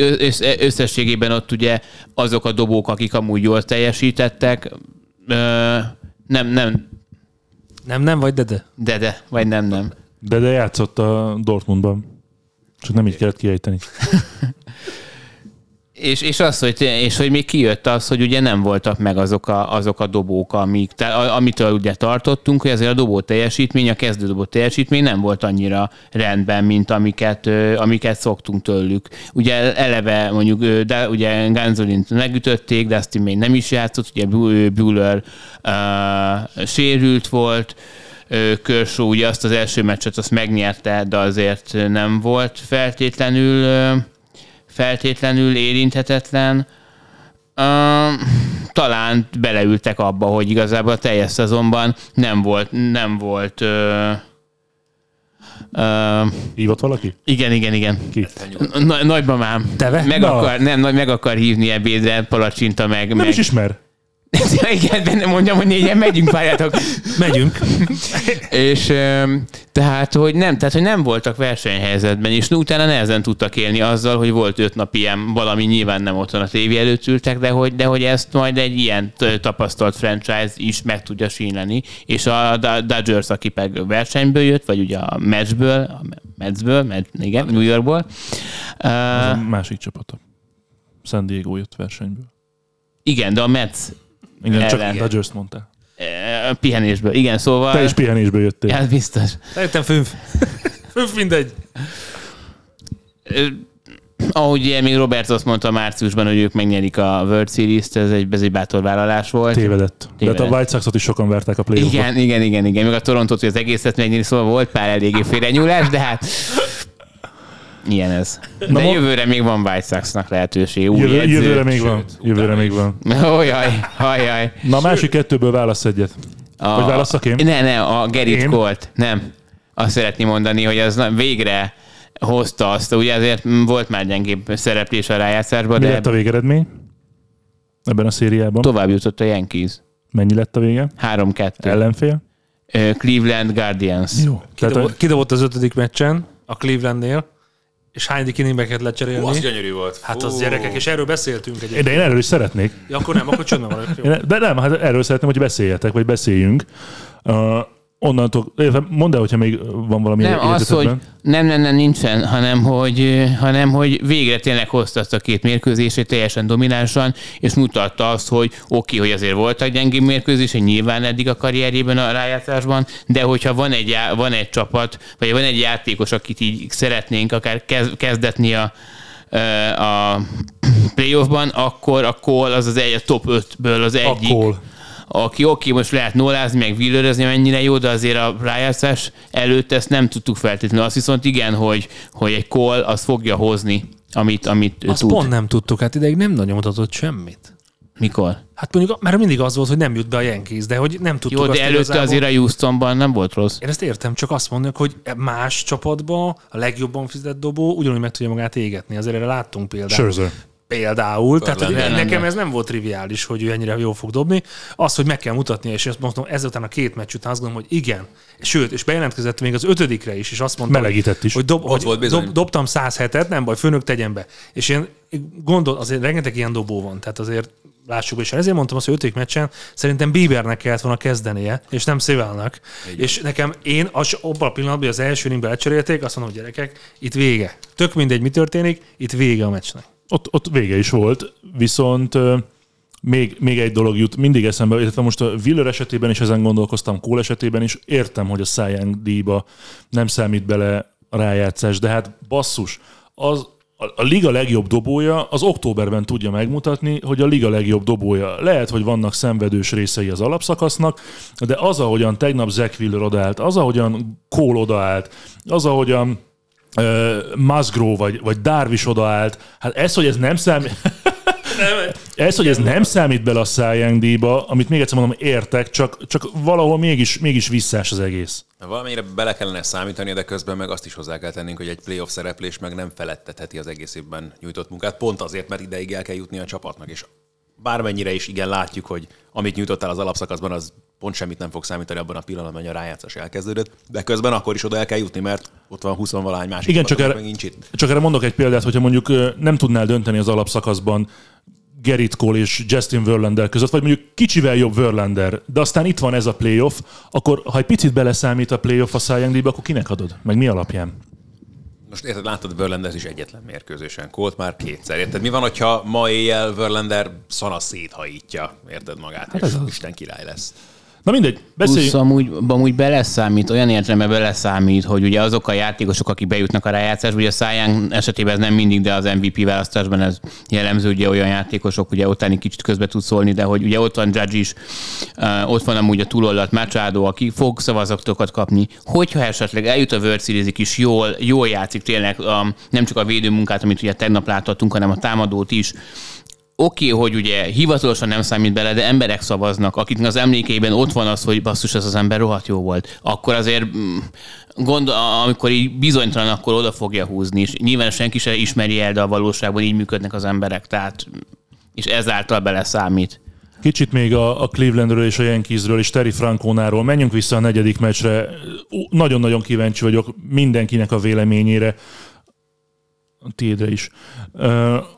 Speaker 3: összességében ott ugye azok a dobók, akik amúgy jól teljesítettek, ö, nem, nem,
Speaker 4: Nem, nem, vagy de, de.
Speaker 3: de, de, vagy nem, nem.
Speaker 1: De, de játszott a Dortmundban. Csak nem így kellett kiejteni. <laughs>
Speaker 3: És, és, az, hogy, és hogy még kijött az, hogy ugye nem voltak meg azok a, azok a dobók, amik, te- a- amitől ugye tartottunk, hogy azért a dobó teljesítmény, a kezdődobó teljesítmény nem volt annyira rendben, mint amiket, amiket szoktunk tőlük. Ugye eleve mondjuk, de ugye Ganzolint megütötték, de azt még nem is játszott, ugye Bueller uh, sérült volt, Kershaw ugye azt az első meccset azt megnyerte, de azért nem volt feltétlenül ö, feltétlenül érinthetetlen. Talán beleültek abba, hogy igazából a teljes szezonban nem volt, nem volt uh, uh,
Speaker 1: Hívott valaki?
Speaker 3: igen, igen, igen.
Speaker 1: Ki?
Speaker 3: Na, nagymamám.
Speaker 4: Teve?
Speaker 3: Meg
Speaker 1: Na.
Speaker 3: akar, nem, meg akar hívni ebédre, palacsinta meg.
Speaker 1: Nem
Speaker 3: meg.
Speaker 1: is ismer. <laughs>
Speaker 3: igen, benne mondjam, hogy négyen megyünk, várjátok.
Speaker 4: Megyünk.
Speaker 3: És tehát, hogy nem, tehát, hogy nem voltak versenyhelyzetben, és utána nehezen tudtak élni azzal, hogy volt öt nap ilyen, valami nyilván nem otthon a tévé előtt ültek, de hogy, de hogy ezt majd egy ilyen tapasztalt franchise is meg tudja sínleni, és a Do- Dodgers, aki meg versenyből jött, vagy ugye a matchből, a Metsből, Met, igen, New Yorkból.
Speaker 1: Az a másik csapata. San Diego jött versenyből.
Speaker 3: igen, de a Mets
Speaker 1: Igen,
Speaker 3: Ellen.
Speaker 1: csak Dodgers mondtál.
Speaker 3: uh, pihenésből. Igen, szóval...
Speaker 1: Te is pihenésből jöttél.
Speaker 3: Ja, biztos.
Speaker 4: Szerintem fünf. <laughs> fünf mindegy.
Speaker 3: Ahogy ugye még Robert azt mondta márciusban, hogy ők megnyerik a World Series-t, ez egy, ez egy bátor vállalás volt.
Speaker 1: Tévedett. De hát a
Speaker 3: Tévedett.
Speaker 1: White Sox-ot is sokan verták a play
Speaker 3: Igen, igen, igen, igen. Még a Torontót, hogy az egészet megnyeri, szóval volt pár eléggé félrenyúlás, de hát ilyen ez. De
Speaker 1: Na mo-
Speaker 3: jövőre még van White Sox-nak lehetőség. Új
Speaker 1: Jövő,
Speaker 3: edző.
Speaker 1: jövőre még van. Jövőre még van. <laughs>
Speaker 3: Ojaj, ajaj.
Speaker 1: Na a másik kettőből válasz egyet.
Speaker 3: A,
Speaker 1: Vagy válasszak én?
Speaker 3: Ne, ne, a Gerrit
Speaker 1: Én?
Speaker 3: Colt. Nem. Azt szeretném mondani, hogy az na- végre hozta azt, ugye azért volt már gyengébb szereplés a rájátszásban,
Speaker 1: Mi
Speaker 3: de
Speaker 1: lett a végeredmény? Ebben a szériában?
Speaker 3: tovább jutott a Yankees.
Speaker 1: Mennyi lett a vége?
Speaker 3: 3-2.
Speaker 1: Ellenfél?
Speaker 3: Cleveland Guardians.
Speaker 1: Jó.
Speaker 4: Kidobott,
Speaker 1: a,
Speaker 4: kidobott az ötödik meccsen a Clevelandnél, és hányadik inningbe kellett
Speaker 2: Hú, az
Speaker 4: lecserélni.
Speaker 2: gyönyörű volt.
Speaker 4: Hát az
Speaker 2: Fú.
Speaker 4: gyerekek, és erről beszéltünk egyébként.
Speaker 1: de én erről is szeretnék.
Speaker 4: Ja, akkor nem, akkor csöndben.
Speaker 1: Én- De nem, hát erről szeretném, hogy beszéljetek, vagy beszéljünk. Uh, onnantól, mondd el, hogyha még van valami
Speaker 3: Nem, az, hogy nem, nem, nem, nincsen, hanem hogy, hanem hogy végre tényleg hozta azt a két mérkőzését teljesen dominánsan, és mutatta azt, hogy oké, okay, hogy azért voltak gyengébb mérkőzések, nyilván eddig a karrierjében a rájátszásban, de hogyha van egy, van egy csapat, vagy van egy játékos, akit így szeretnénk akár kez, kezdetni a, a <clears throat> playoffban, akkor a Cole az az egy, a top 5-ből az
Speaker 1: A
Speaker 3: egyik
Speaker 1: Cole.
Speaker 3: Aki oké, most lehet nullázni, meg villőrezni, mennyire jó, de azért a rájátszás előtt ezt nem tudtuk feltétlenül. Azt viszont igen, hogy, hogy egy call az fogja hozni, amit, amit ő
Speaker 4: Azt
Speaker 3: tud.
Speaker 4: pont nem tudtuk, hát ideig nem nagyon mutatott semmit.
Speaker 3: Mikor?
Speaker 4: Hát mondjuk, mert mindig az volt, hogy nem jut be a Yankees, de hogy nem tudtuk
Speaker 3: Jó,
Speaker 4: azt
Speaker 3: de előtte
Speaker 4: igazából-
Speaker 3: azért a Houstonban nem volt rossz.
Speaker 4: Én ezt értem, csak azt mondjuk, hogy más csapatban a legjobban fizetett dobó ugyanúgy meg tudja magát égetni. Azért erre láttunk példát.
Speaker 1: Scherzer.
Speaker 4: Például, tehát hogy nekem ez nem volt triviális, hogy ő ennyire jól fog dobni. Az, hogy meg kell mutatnia, és azt mondtam, ezután a két meccs után azt gondolom, hogy igen. Sőt, és bejelentkezett még az ötödikre is, és azt mondta,
Speaker 1: Melegített is.
Speaker 4: hogy, dob, hogy
Speaker 2: volt bizony.
Speaker 4: dob, dobtam 107-et, nem baj, főnök tegyen be. És én gondol, azért rengeteg ilyen dobó van, tehát azért lássuk és ezért mondtam azt, hogy ötödik meccsen szerintem Biebernek kellett volna kezdenie, és nem Szévelnek. És nekem én az, abban a pillanatban, hogy az első inningben lecserélték, azt mondom, hogy gyerekek, itt vége. Tök mindegy, mi történik, itt vége a meccsnek.
Speaker 1: Ott, ott vége is volt, viszont még, még egy dolog jut mindig eszembe, illetve most a Willer esetében is ezen gondolkoztam, Cole esetében is, értem, hogy a Young díjba nem számít bele rájátszás, de hát basszus, az, a liga legjobb dobója az októberben tudja megmutatni, hogy a liga legjobb dobója. Lehet, hogy vannak szenvedős részei az alapszakasznak, de az, ahogyan tegnap Zach Wheeler odaállt, az, ahogyan Cole odaállt, az, ahogyan uh, Musgrove vagy, vagy Darvish odaállt, hát ez, hogy ez nem számít... Ez, hogy ez nem számít bele a Cy Young díjba, amit még egyszer mondom, értek, csak, csak valahol mégis, mégis visszás az egész.
Speaker 2: Valamennyire bele kellene számítani, de közben meg azt is hozzá kell tennünk, hogy egy playoff szereplés meg nem felettetheti az egész évben nyújtott munkát, pont azért, mert ideig el kell jutni a csapatnak, és bármennyire is igen látjuk, hogy amit nyújtottál az alapszakaszban, az pont semmit nem fog számítani abban a pillanatban, hogy a rájátszás elkezdődött, de közben akkor is oda el kell jutni, mert ott van 20 valahány másik
Speaker 1: Igen, csak erre,
Speaker 2: nincs itt.
Speaker 1: csak erre mondok egy példát, hogyha mondjuk nem tudnál dönteni az alapszakaszban Gerrit Cole és Justin Verlander között, vagy mondjuk kicsivel jobb Verlander, de aztán itt van ez a playoff, akkor ha egy picit beleszámít a playoff a Cy Young akkor kinek adod? Meg mi alapján?
Speaker 2: Most érted, láttad Verlander is egyetlen mérkőzésen, Colt már kétszer. Érted, mi van, hogyha ma éjjel Verlander szana széthajítja, érted magát, hát és Isten király lesz.
Speaker 1: Na mindegy,
Speaker 3: Plusz
Speaker 1: beszéljünk.
Speaker 3: amúgy, amúgy beleszámít, olyan értelemben beleszámít, hogy ugye azok a játékosok, akik bejutnak a rájátszásba, ugye a Száján esetében ez nem mindig, de az MVP választásban ez jellemző, ugye olyan játékosok, ugye egy kicsit közbe tud szólni, de hogy ugye ott van Judge is, uh, ott van amúgy a túloldalt Machado, aki fog szavazatokat kapni. Hogyha esetleg eljut a World series is, jól, jól játszik tényleg, nem csak a védőmunkát, amit ugye tegnap láthattunk, hanem a támadót is, oké, okay, hogy ugye hivatalosan nem számít bele, de emberek szavaznak, akiknek az emlékeiben ott van az, hogy basszus, ez az ember rohadt jó volt, akkor azért mm, gond, amikor így bizonytalan, akkor oda fogja húzni, és nyilván senki sem ismeri el, de a valóságban így működnek az emberek, tehát és ezáltal bele számít.
Speaker 1: Kicsit még a, a Clevelandről és a Yankeesről és Terry Francónáról. Menjünk vissza a negyedik meccsre. Nagyon-nagyon kíváncsi vagyok mindenkinek a véleményére. Tiédre is.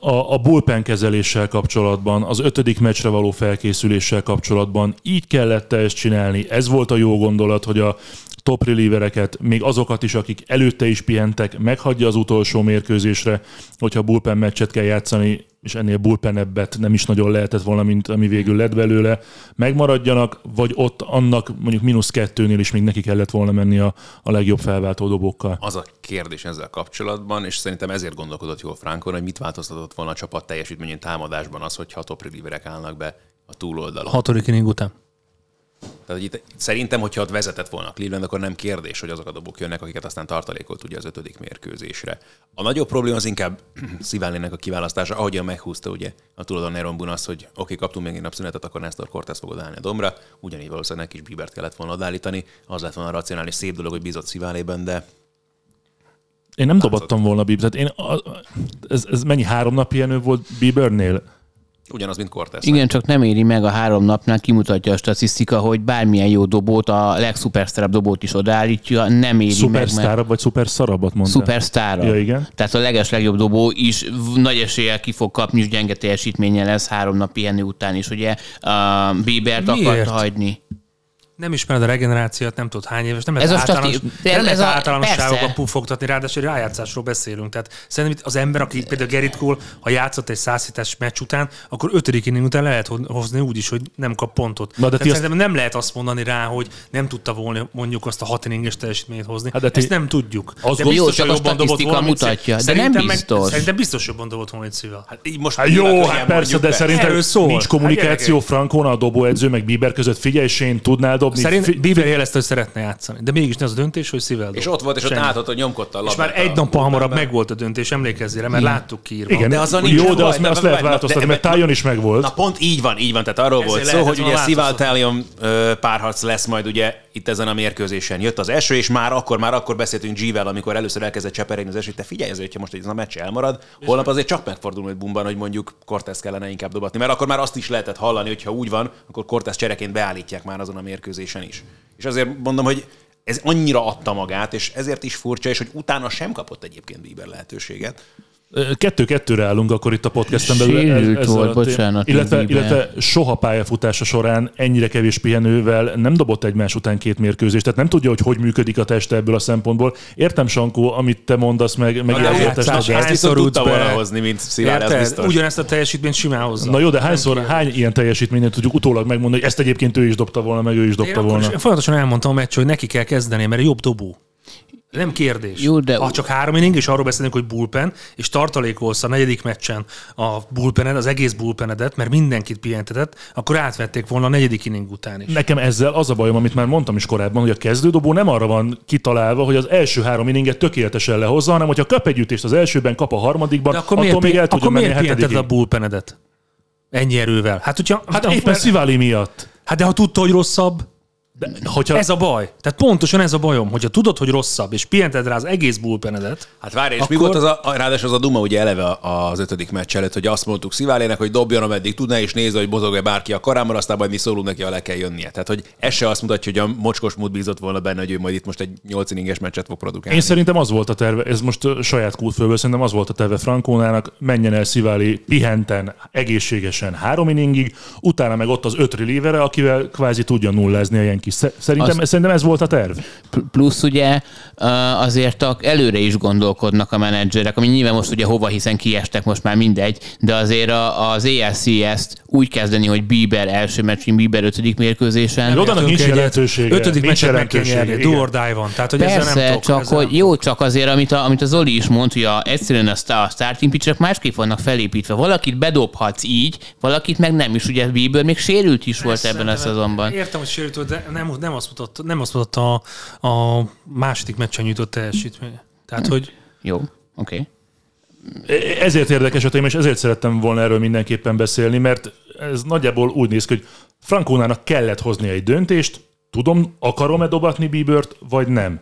Speaker 1: A, a bullpen kezeléssel kapcsolatban, az ötödik meccsre való felkészüléssel kapcsolatban így kellett ezt csinálni. Ez volt a jó gondolat, hogy a top relievereket, még azokat is, akik előtte is pihentek, meghagyja az utolsó mérkőzésre, hogyha bullpen meccset kell játszani, és ennél bullpenebbet nem is nagyon lehetett volna, mint ami végül lett belőle, megmaradjanak, vagy ott annak mondjuk mínusz kettőnél is még neki kellett volna menni a, a legjobb felváltó dobókkal.
Speaker 2: Az a kérdés ezzel kapcsolatban, és szerintem ezért gondolkodott jól Frankon, hogy mit változtatott volna a csapat teljesítményén támadásban az, hogyha a top állnak be a túloldalon.
Speaker 4: Hatodik inning után.
Speaker 2: Tehát, itt, szerintem, hogyha ott vezetett volna a Cleveland, akkor nem kérdés, hogy azok a dobok jönnek, akiket aztán tartalékolt ugye az ötödik mérkőzésre. A nagyobb probléma az inkább <clears throat> Sziválének a kiválasztása, ahogyan meghúzta ugye a tulajdon Aaron Boone azt, hogy oké, okay, kaptunk még egy napszünetet, akkor Nestor Cortez fogod állni a dombra, ugyanígy valószínűleg neki is Bibert kellett volna odállítani, az lett volna a racionális szép dolog, hogy bízott Sziválében, de
Speaker 1: Én nem dobattam volna Bieber, tehát én, a, ez, ez mennyi három nap pihenő volt Biebernél?
Speaker 2: Ugyanaz, mint Cortez.
Speaker 3: Igen, csak nem éri meg a három napnál, kimutatja a statisztika, hogy bármilyen jó dobót, a legszupersztarabb dobót is odaállítja, nem éri meg.
Speaker 1: Szupersztárabb vagy szuperszarabbat mondtál?
Speaker 3: Szupersztára.
Speaker 1: Ja, igen.
Speaker 3: Tehát a leges legjobb dobó is nagy eséllyel ki fog kapni, és gyenge teljesítménye lesz három nap pihenő után is. Ugye uh, Bibert
Speaker 4: Miért?
Speaker 3: akart hagyni.
Speaker 4: Nem ismered a regenerációt, nem tudod hány éves, nem lehet
Speaker 3: Ez
Speaker 4: általános,
Speaker 3: stati-
Speaker 4: nem
Speaker 3: ez
Speaker 4: lehet
Speaker 3: a-
Speaker 4: általánosságokban
Speaker 3: persze.
Speaker 4: puffogtatni, ráadásul rájátszásról beszélünk. Tehát szerintem itt az ember, aki például Gerrit Cole, ha játszott egy 100 es meccs után, akkor ötödik inning után le lehet ho- hozni úgy is, hogy nem kap pontot.
Speaker 1: Na, de
Speaker 4: Tehát
Speaker 1: ti azt-
Speaker 4: szerintem nem lehet azt mondani rá, hogy nem tudta volna mondjuk azt a hat inninges teljesítményt hozni.
Speaker 1: Hát de ti-
Speaker 4: Ezt nem tudjuk.
Speaker 1: azt
Speaker 4: de biztos,
Speaker 3: Jó,
Speaker 4: hogy jobban dobott volna,
Speaker 3: mutatja, de
Speaker 4: Szerintem
Speaker 3: nem
Speaker 4: meg-
Speaker 3: biztos.
Speaker 4: Szerintem biztos jobban dobott volna.
Speaker 2: Hát így most
Speaker 1: Hát jó, hát persze, de szerintem nincs kommunikáció
Speaker 4: Hát
Speaker 1: Frankona, a dobóedző, meg Bieber között. Figyelj, Shane, tudnál dobni?
Speaker 4: Szerint Bieber jelezte, hogy szeretne játszani. De mégis ne az a döntés, hogy szívvel dob.
Speaker 2: És ott volt, és ott
Speaker 4: Semmi.
Speaker 2: látod, hogy nyomkodta a
Speaker 4: És
Speaker 2: labdát.
Speaker 4: már egy
Speaker 2: a
Speaker 4: nappal hamarabb megvolt a döntés, emlékezzél mert láttuk kiírva.
Speaker 1: Igen,
Speaker 2: De azzal
Speaker 1: jó,
Speaker 2: nincsen
Speaker 1: de
Speaker 2: baj,
Speaker 1: azt,
Speaker 2: de-
Speaker 1: azt lehet
Speaker 2: de- de-
Speaker 1: változtatni,
Speaker 2: de-
Speaker 1: mert Tájon is megvolt.
Speaker 2: Na pont így van, így van. Tehát arról volt szó, hogy ugye Szival ö, párharc lesz majd ugye itt ezen a mérkőzésen. Jött az eső, és már akkor, már akkor beszéltünk G-vel, amikor először elkezdett cseperégni az eső, te figyelj azért, hogyha most ez a meccs elmarad, holnap azért csak megfordul majd bumban, hogy mondjuk Cortez kellene inkább dobatni, mert akkor már azt is lehetett hallani, hogy ha úgy van, akkor Cortez csereként beállítják már azon a mérkőzésen is. És azért mondom, hogy ez annyira adta magát, és ezért is furcsa, és hogy utána sem kapott egyébként Bieber lehetőséget.
Speaker 1: Kettő-kettőre állunk akkor itt a podcasten belül.
Speaker 3: Sérült
Speaker 1: ezzel
Speaker 3: volt,
Speaker 1: a
Speaker 3: bocsánat,
Speaker 1: Illetve, illetve soha pályafutása során ennyire kevés pihenővel nem dobott egymás után két mérkőzést, tehát nem tudja, hogy hogy működik a teste ebből a szempontból. Értem, Sankó, amit te mondasz, meg, meg a
Speaker 4: játszás,
Speaker 2: Ezt viszont tudta volna hozni, mint Szilárd, ez biztos.
Speaker 4: Ugyanezt a teljesítményt simán hozza.
Speaker 1: Na jó, de hányszor, hány ilyen teljesítményet tudjuk utólag megmondani, hogy ezt egyébként ő is dobta volna, meg ő is
Speaker 4: Én
Speaker 1: dobta volna.
Speaker 4: is folyamatosan elmondtam a meccs, hogy neki kell kezdeni, mert jobb dobó. Nem kérdés.
Speaker 3: Jó, de-
Speaker 4: Ha csak három inning, és arról beszélünk, hogy bullpen, és tartalékolsz a negyedik meccsen a bullpened, az egész bullpenedet, mert mindenkit pihentetett, akkor átvették volna a negyedik inning után is.
Speaker 1: Nekem ezzel az a bajom, amit már mondtam is korábban, hogy a kezdődobó nem arra van kitalálva, hogy az első három inninget tökéletesen lehozza, hanem hogyha kap egy ütést az elsőben, kap a harmadikban,
Speaker 4: De akkor
Speaker 1: attól
Speaker 4: miért,
Speaker 1: még el tudja
Speaker 4: akkor
Speaker 1: menni a
Speaker 4: miért
Speaker 1: hetedikig.
Speaker 4: a bullpenedet? Ennyi erővel. Hát, hogyha,
Speaker 1: Hát éppen Szivali miatt.
Speaker 4: hát de ha tudta, hogy rosszabb,
Speaker 1: De, hogyha,
Speaker 4: ez a baj. Tehát pontosan ez a bajom, hogyha tudod, hogy rosszabb, és pihented rá az egész bullpenedet,
Speaker 2: Hát várj, és
Speaker 4: Akkor-
Speaker 2: mi volt az a, a- ráadásul az a duma ugye eleve az ötödik meccs előtt, hogy azt mondtuk Sziválének, hogy dobjon, ameddig tudná, és nézze, hogy mozog-e bárki a karámmal, aztán majd mi szólunk neki, ha le kell jönnie. Tehát, hogy ez se azt mutatja, hogy a mocskos mód bízott volna benne, hogy ő majd itt most egy 8 inninges meccset fog produkálni.
Speaker 1: Én szerintem az volt a terve, ez most saját kútfőből, szerintem az volt a terve Frankónának, menjen el Szivali pihenten, egészségesen három inningig, utána meg ott az öt relievere, akivel kvázi tudja nullázni a Yankees. Sze- Szerintem,
Speaker 3: Azt-
Speaker 1: szerintem ez volt a terv.
Speaker 3: Pl- Plusz ugye azért előre is gondolkodnak a menedzserek, ami nyilván most ugye hova, hiszen kiestek most már mindegy, de azért a, az ALCS-t úgy kezdeni, hogy Bieber első meccsén, Bieber ötödik mérkőzésen.
Speaker 1: Oda nincs jelentősége.
Speaker 4: Ötödik
Speaker 1: Nincs
Speaker 4: meccset meg kell nyerni, do or die van. Tehát, hogy ezzel nem
Speaker 3: Persze,
Speaker 4: tudok,
Speaker 3: csak
Speaker 4: ezzel
Speaker 3: hogy
Speaker 4: nem
Speaker 3: jó, csak azért, amit a, amit a Zoli is mondta, hogy a, egyszerűen a, sta- a starting pitcherek másképp vannak felépítve. Valakit bedobhatsz így, valakit meg nem is. Ugye Bieber még sérült is volt ebben a szezonban.
Speaker 4: Értem, hogy sérült, volt, de nem, nem azt mutatta, nem azt mutatta a, a második meccsen nyújtott teljesítmény. Tehát, hogy
Speaker 3: Jó, oké. Okay.
Speaker 1: Ezért érdekes a téma, és ezért szerettem volna erről mindenképpen beszélni, mert ez nagyjából úgy néz ki, hogy Frankónának kellett hozni egy döntést, tudom, akarom-e dobatni Biebert, vagy nem.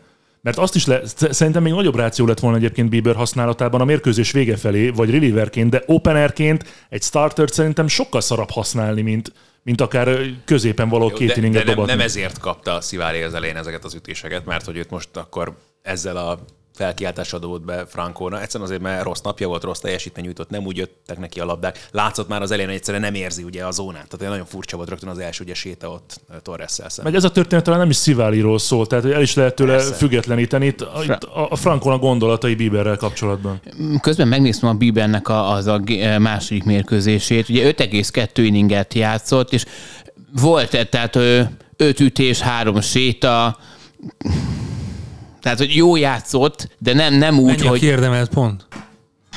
Speaker 1: Mert azt is le, sz- szerintem még nagyobb ráció lett volna egyébként Bieber használatában a mérkőzés vége felé, vagy relieverként, de openerként egy startert szerintem sokkal szarabb használni, mint, mint akár középen való
Speaker 2: Jó,
Speaker 1: két
Speaker 2: de, de nem, nem ezért kapta Sziváré az elején ezeket az ütéseket, mert hogy őt most akkor ezzel a felkiáltás adott be Frankóna. Egyszerűen azért, mert rossz napja volt, rossz teljesítmény nyújtott, nem úgy jöttek neki a labdák. Látszott már az elején, hogy egyszerűen nem érzi ugye a zónát. Tehát nagyon furcsa volt rögtön az első ugye séta ott szemben.
Speaker 1: Meg ez a történet talán nem is Sziváliról szól, tehát el is lehet tőle
Speaker 2: Persze.
Speaker 1: függetleníteni. Itt, a, itt a, a Frankóna gondolatai Bieberrel kapcsolatban.
Speaker 3: Közben megnéztem a Biebernek a, az a g- második mérkőzését. Ugye 5,2 inninget játszott, és volt, tehát 5 ütés, 3 séta, tehát, hogy jó játszott, de nem, nem úgy,
Speaker 4: Mennyi a
Speaker 3: hogy
Speaker 4: kiérdemelt pont?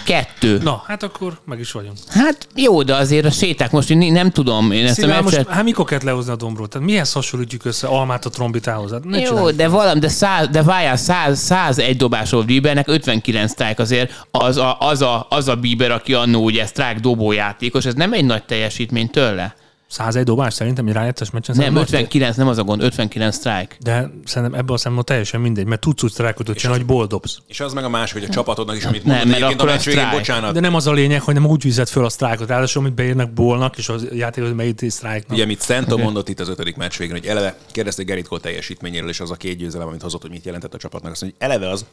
Speaker 3: kettő.
Speaker 4: Na, hát akkor meg is vagyunk.
Speaker 3: Hát jó, de azért a séták most én nem tudom, én ezt a
Speaker 4: Szíván, most,
Speaker 3: meccset...
Speaker 4: hát mikor kellett lehozni a dombról? Tehát mihez hasonlítjuk össze almát a trombitához? Hát
Speaker 3: Jó,
Speaker 4: csináljuk.
Speaker 3: de valami, de, száz, de várjál, 100, 101 dobás volt Biebernek, 59 strike azért, az a, az, a, az a Bieber, aki annó ugye strike dobójátékos, ez nem egy nagy teljesítmény tőle.
Speaker 4: 101 dobás szerintem egy rájátszás meccsen.
Speaker 3: Nem,
Speaker 4: szerintem
Speaker 3: 59, nem az a gond, 59 strike.
Speaker 4: De szerintem ebből a szemben teljesen mindegy, mert tudsz úgy sztrákot csinálni, hogy boldobsz.
Speaker 2: És az meg a más, hogy a csapatodnak is, amit
Speaker 3: Nem,
Speaker 2: mondod,
Speaker 3: mert
Speaker 2: egyébként a
Speaker 3: akkor a
Speaker 2: meccs végén, bocsánat,
Speaker 4: De nem az a lényeg, hogy nem úgy vizet föl a sztrákot, ráadásul, amit beírnak bolnak, és a játékos megíti sztrájknak.
Speaker 2: Ugye, amit Szento mondott itt az ötödik meccs végén, hogy eleve kérdezték Gerrit Cole teljesítményéről, és az a két győzelem, amit hozott, hogy mit jelentett a csapatnak. Azt mondja, hogy eleve az,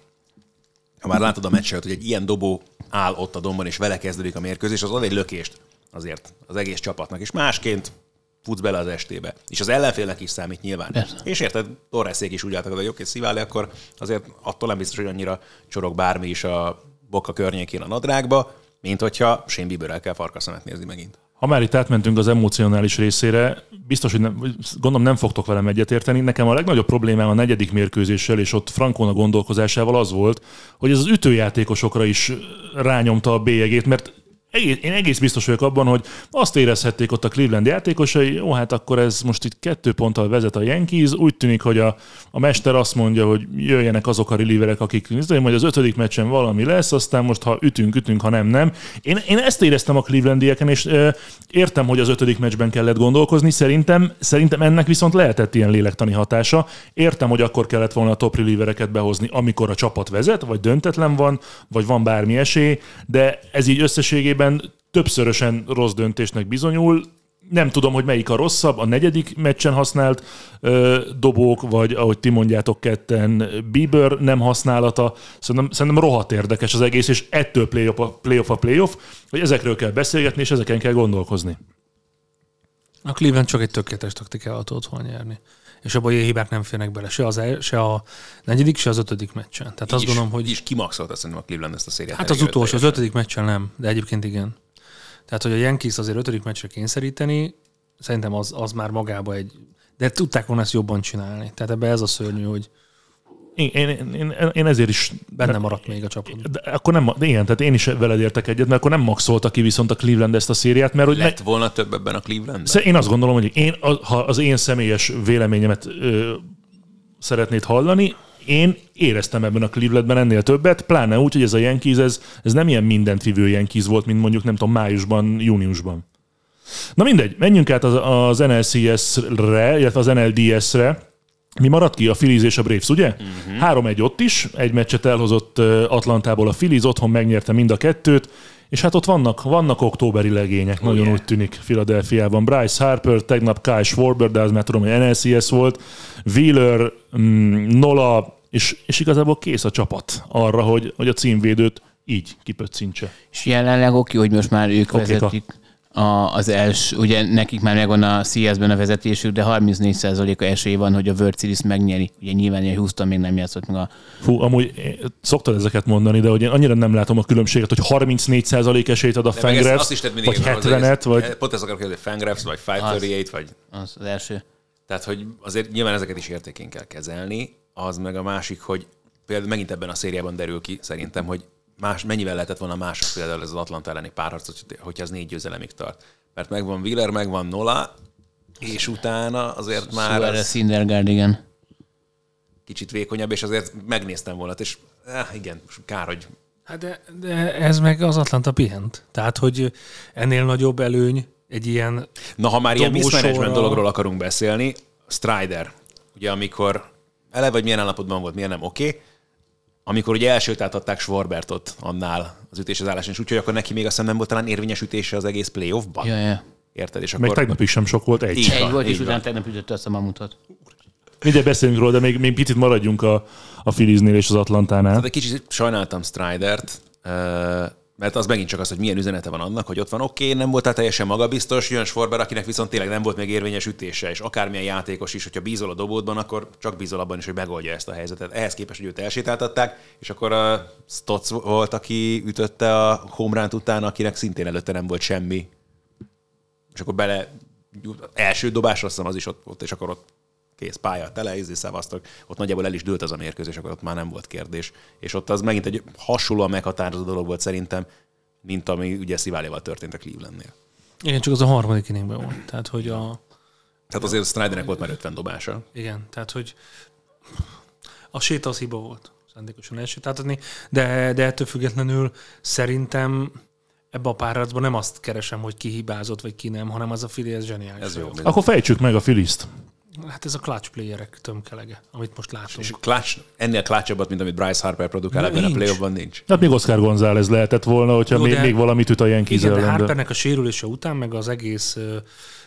Speaker 2: ha már látod a meccset, hogy egy ilyen dobó áll ott a domban, és vele kezdődik a mérkőzés, az ad egy lökést azért az egész csapatnak. És másként futsz bele az estébe. És az ellenfélnek is számít nyilván.
Speaker 3: Persze.
Speaker 2: És érted, Torresszék is úgy álltak, hogy oké, Sziváli, akkor azért attól nem biztos, hogy annyira csorog bármi is a boka környékén a nadrágba, mint hogyha Shane Bieberrel kell farkaszemet nézni megint.
Speaker 1: Ha már itt átmentünk az emocionális részére, biztos, hogy nem, gondolom nem fogtok velem egyetérteni. Nekem a legnagyobb problémám a negyedik mérkőzéssel és ott Frankóna gondolkozásával az volt, hogy ez az ütőjátékosokra is rányomta a bélyegét, mert egész, én egész biztos vagyok abban, hogy azt érezhették ott a Cleveland játékosai, jó, hát akkor ez most itt kettő ponttal vezet a Yankees, úgy tűnik, hogy a, a mester azt mondja, hogy jöjjenek azok a relieverek, akik tudom, hogy az ötödik meccsen valami lesz, aztán most ha ütünk, ütünk, ha nem, nem. Én, én ezt éreztem a Clevelandieken, és ö, értem, hogy az ötödik meccsben kellett gondolkozni, szerintem, szerintem ennek viszont lehetett ilyen lélektani hatása. Értem, hogy akkor kellett volna a top relievereket behozni, amikor a csapat vezet, vagy döntetlen van, vagy van bármi esély, de ez így összességében többszörösen rossz döntésnek bizonyul. Nem tudom, hogy melyik a rosszabb, a negyedik meccsen használt ö, dobók, vagy ahogy ti mondjátok ketten, Bieber nem használata. Szerintem, szerintem rohadt érdekes az egész, és ettől playoff a playoff, a playoff hogy ezekről kell beszélgetni, és ezeken kell gondolkozni.
Speaker 4: A Cleveland csak egy tökéletes taktikával tudott volna nyerni. És abban ilyen hibák nem férnek bele. Se, az el, se a negyedik, se az ötödik meccsen. Tehát azt
Speaker 2: Így
Speaker 4: gondolom,
Speaker 2: is,
Speaker 4: hogy...
Speaker 2: így is kimaxolta szerintem a Cleveland ezt a szériát.
Speaker 4: Hát az utolsó, az ötödik meccsen nem, de egyébként igen. Tehát, hogy a Yankees azért ötödik meccsre kényszeríteni, szerintem az, az már magába egy... De tudták volna ezt jobban csinálni. Tehát ebbe ez a szörnyű, hogy
Speaker 1: Én, én, én, én ezért is
Speaker 4: benne maradt még a csapat.
Speaker 1: de akkor nem, de igen, tehát én is veled értek egyet, mert akkor nem maxolta ki viszont a Cleveland ezt a szériát, mert hogy ne,
Speaker 2: Lett volna több ebben a Clevelandben?
Speaker 1: Én azt gondolom, hogy én, ha az én személyes véleményemet ö, szeretnéd hallani, én éreztem ebben a Clevelandben ennél többet, pláne úgy, hogy ez a Yankees, ez, ez nem ilyen mindent vívő Yankees volt, mint mondjuk nem tudom, májusban, júniusban. Na mindegy, menjünk át az, az NLCS-re, illetve az NLDS-re. Mi maradt ki? A Phillies és a Braves, ugye? Uh-huh. 3-1 ott is, egy meccset elhozott Atlantából a Phillies, otthon megnyerte mind a kettőt, és hát ott vannak, vannak októberi legények, nagyon
Speaker 2: Ugye?
Speaker 1: úgy tűnik Philadelphiában. Bryce Harper, tegnap Kyle Schwarber, de az már tudom, hogy NLCS volt, Wheeler, mm, Nola, és, és igazából kész a csapat arra, hogy, hogy a címvédőt így kipöccintse.
Speaker 3: És jelenleg oké, hogy most már ők
Speaker 1: Okéka.
Speaker 3: vezetik a, az első, ugye nekik már megvan a CS-ben a vezetésük, de 34%-a esély van, hogy a World Series megnyeri. Ugye nyilván ilyen Houston még nem játszott meg a...
Speaker 1: Fú, amúgy eh, szoktad ezeket mondani, de hogy én annyira nem látom a különbséget, hogy 34% esélyt ad a Fangraphs,
Speaker 2: azt is tett mindig
Speaker 1: vagy
Speaker 2: az egész-
Speaker 1: 70-et, vagy...
Speaker 2: Pont ezt akarok kérdezni, Fangraphs, vagy 538, vagy...
Speaker 3: Az, az első.
Speaker 2: Tehát, hogy azért nyilván ezeket is értékén kell kezelni, az meg a másik, hogy például megint ebben a szériában derül ki szerintem, hogy más, mennyivel lehetett volna mások például ez az Atlanta elleni párharc, hogy- hogyha ez négy győzelemig tart. Mert megvan Wheeler, megvan Nola, és utána azért már
Speaker 3: Szóval
Speaker 2: ez
Speaker 3: Syndergaard, igen.
Speaker 2: kicsit vékonyabb, és azért megnéztem volna, és eh, igen, kár, hogy
Speaker 4: Hát de, de ez meg az Atlanta pihent. Tehát, hogy ennél nagyobb előny egy ilyen...
Speaker 2: Na, ha már ilyen mismanagement dologról akarunk beszélni, Strider, ugye amikor eleve, vagy milyen állapotban volt, milyen nem, oké, okay. Amikor ugye elsőt átadták Schwarbertot annál az ütés az állásán, és úgyhogy akkor neki még azt hiszem nem volt talán érvényes ütése az egész playoffban.
Speaker 3: Ja, ja.
Speaker 2: Érted? És
Speaker 1: Meg
Speaker 2: akkor
Speaker 1: tegnap is sem sok volt, egy.
Speaker 2: Így
Speaker 3: Egy volt, és
Speaker 2: így
Speaker 3: utána
Speaker 2: van.
Speaker 3: tegnap ütötte azt a mamutot.
Speaker 1: mindjárt beszélünk róla, de még, még picit maradjunk a, a Philliesnél és az Atlantánál.
Speaker 2: Hát egy kicsit sajnáltam Stridert, mert az megint csak az, hogy milyen üzenete van annak, hogy ott van, oké, okay, nem voltál teljesen magabiztos, jön Schwarber, akinek viszont tényleg nem volt még érvényes ütése, és akármilyen játékos is, hogyha bízol a dobódban, akkor csak bízol abban is, hogy megoldja ezt a helyzetet. Ehhez képest, hogy őt elsétáltatták, és akkor a Stotz volt, aki ütötte a homránt után, akinek szintén előtte nem volt semmi. És akkor bele első dobásra azt az is ott volt, és akkor ott kész pálya, tele, ízé, szevasztok. Ott nagyjából el is dőlt az a mérkőzés, akkor ott már nem volt kérdés. És ott az megint egy hasonlóan meghatározó dolog volt szerintem, mint ami ugye Sziváléval történt a Clevelandnél.
Speaker 4: Igen, csak az a harmadik inningben volt. Tehát, hogy a...
Speaker 2: Tehát azért Snydernek volt már 50 dobása.
Speaker 4: Igen, tehát, hogy a séta az hiba volt szándékosan elsétáltatni, de, de ettől függetlenül szerintem ebbe a párharcban nem azt keresem, hogy ki hibázott, vagy ki nem, hanem az a Fili, ez zseniális.
Speaker 2: Ez jó.
Speaker 1: Akkor fejtsük meg a Filiszt.
Speaker 4: Hát ez a clutch playerek tömkelege, amit most látunk.
Speaker 2: És clutch, ennél clutchabbat, mint amit Bryce Harper produkál ebben a
Speaker 4: nincs.
Speaker 2: playoffban nincs.
Speaker 1: Hát még Oscar González lehetett volna, hogyha
Speaker 4: Jó,
Speaker 1: még,
Speaker 4: de-
Speaker 1: még valamit üt a Yankees
Speaker 4: Igen, de Harpernek a sérülése után, meg az egész ö,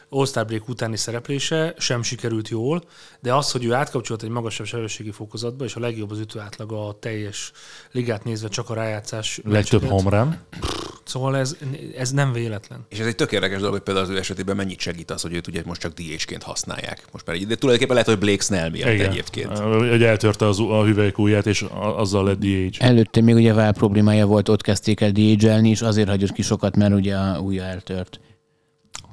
Speaker 4: All-Star break utáni szereplése sem sikerült jól, de az, hogy ő átkapcsolt egy magasabb sebességi fokozatba, és a legjobb az ütő átlaga a teljes ligát nézve csak a rájátszás.
Speaker 1: Legtöbb
Speaker 4: meccseket. Szóval ez, ez nem véletlen.
Speaker 2: És ez egy tök érdekes dolog, hogy például az ő esetében mennyit segít az, hogy őt ugye most csak DH-ként használják. Most már így, de tulajdonképpen lehet, hogy Blake Snell miatt
Speaker 1: Igen.
Speaker 2: egyébként.
Speaker 1: Hogy eltörte az, a hüvelykújját, és azzal lett DH.
Speaker 3: Előtte még ugye vál problémája volt, ott kezdték el dhl és azért hagyott ki sokat, mert ugye a ujja eltört.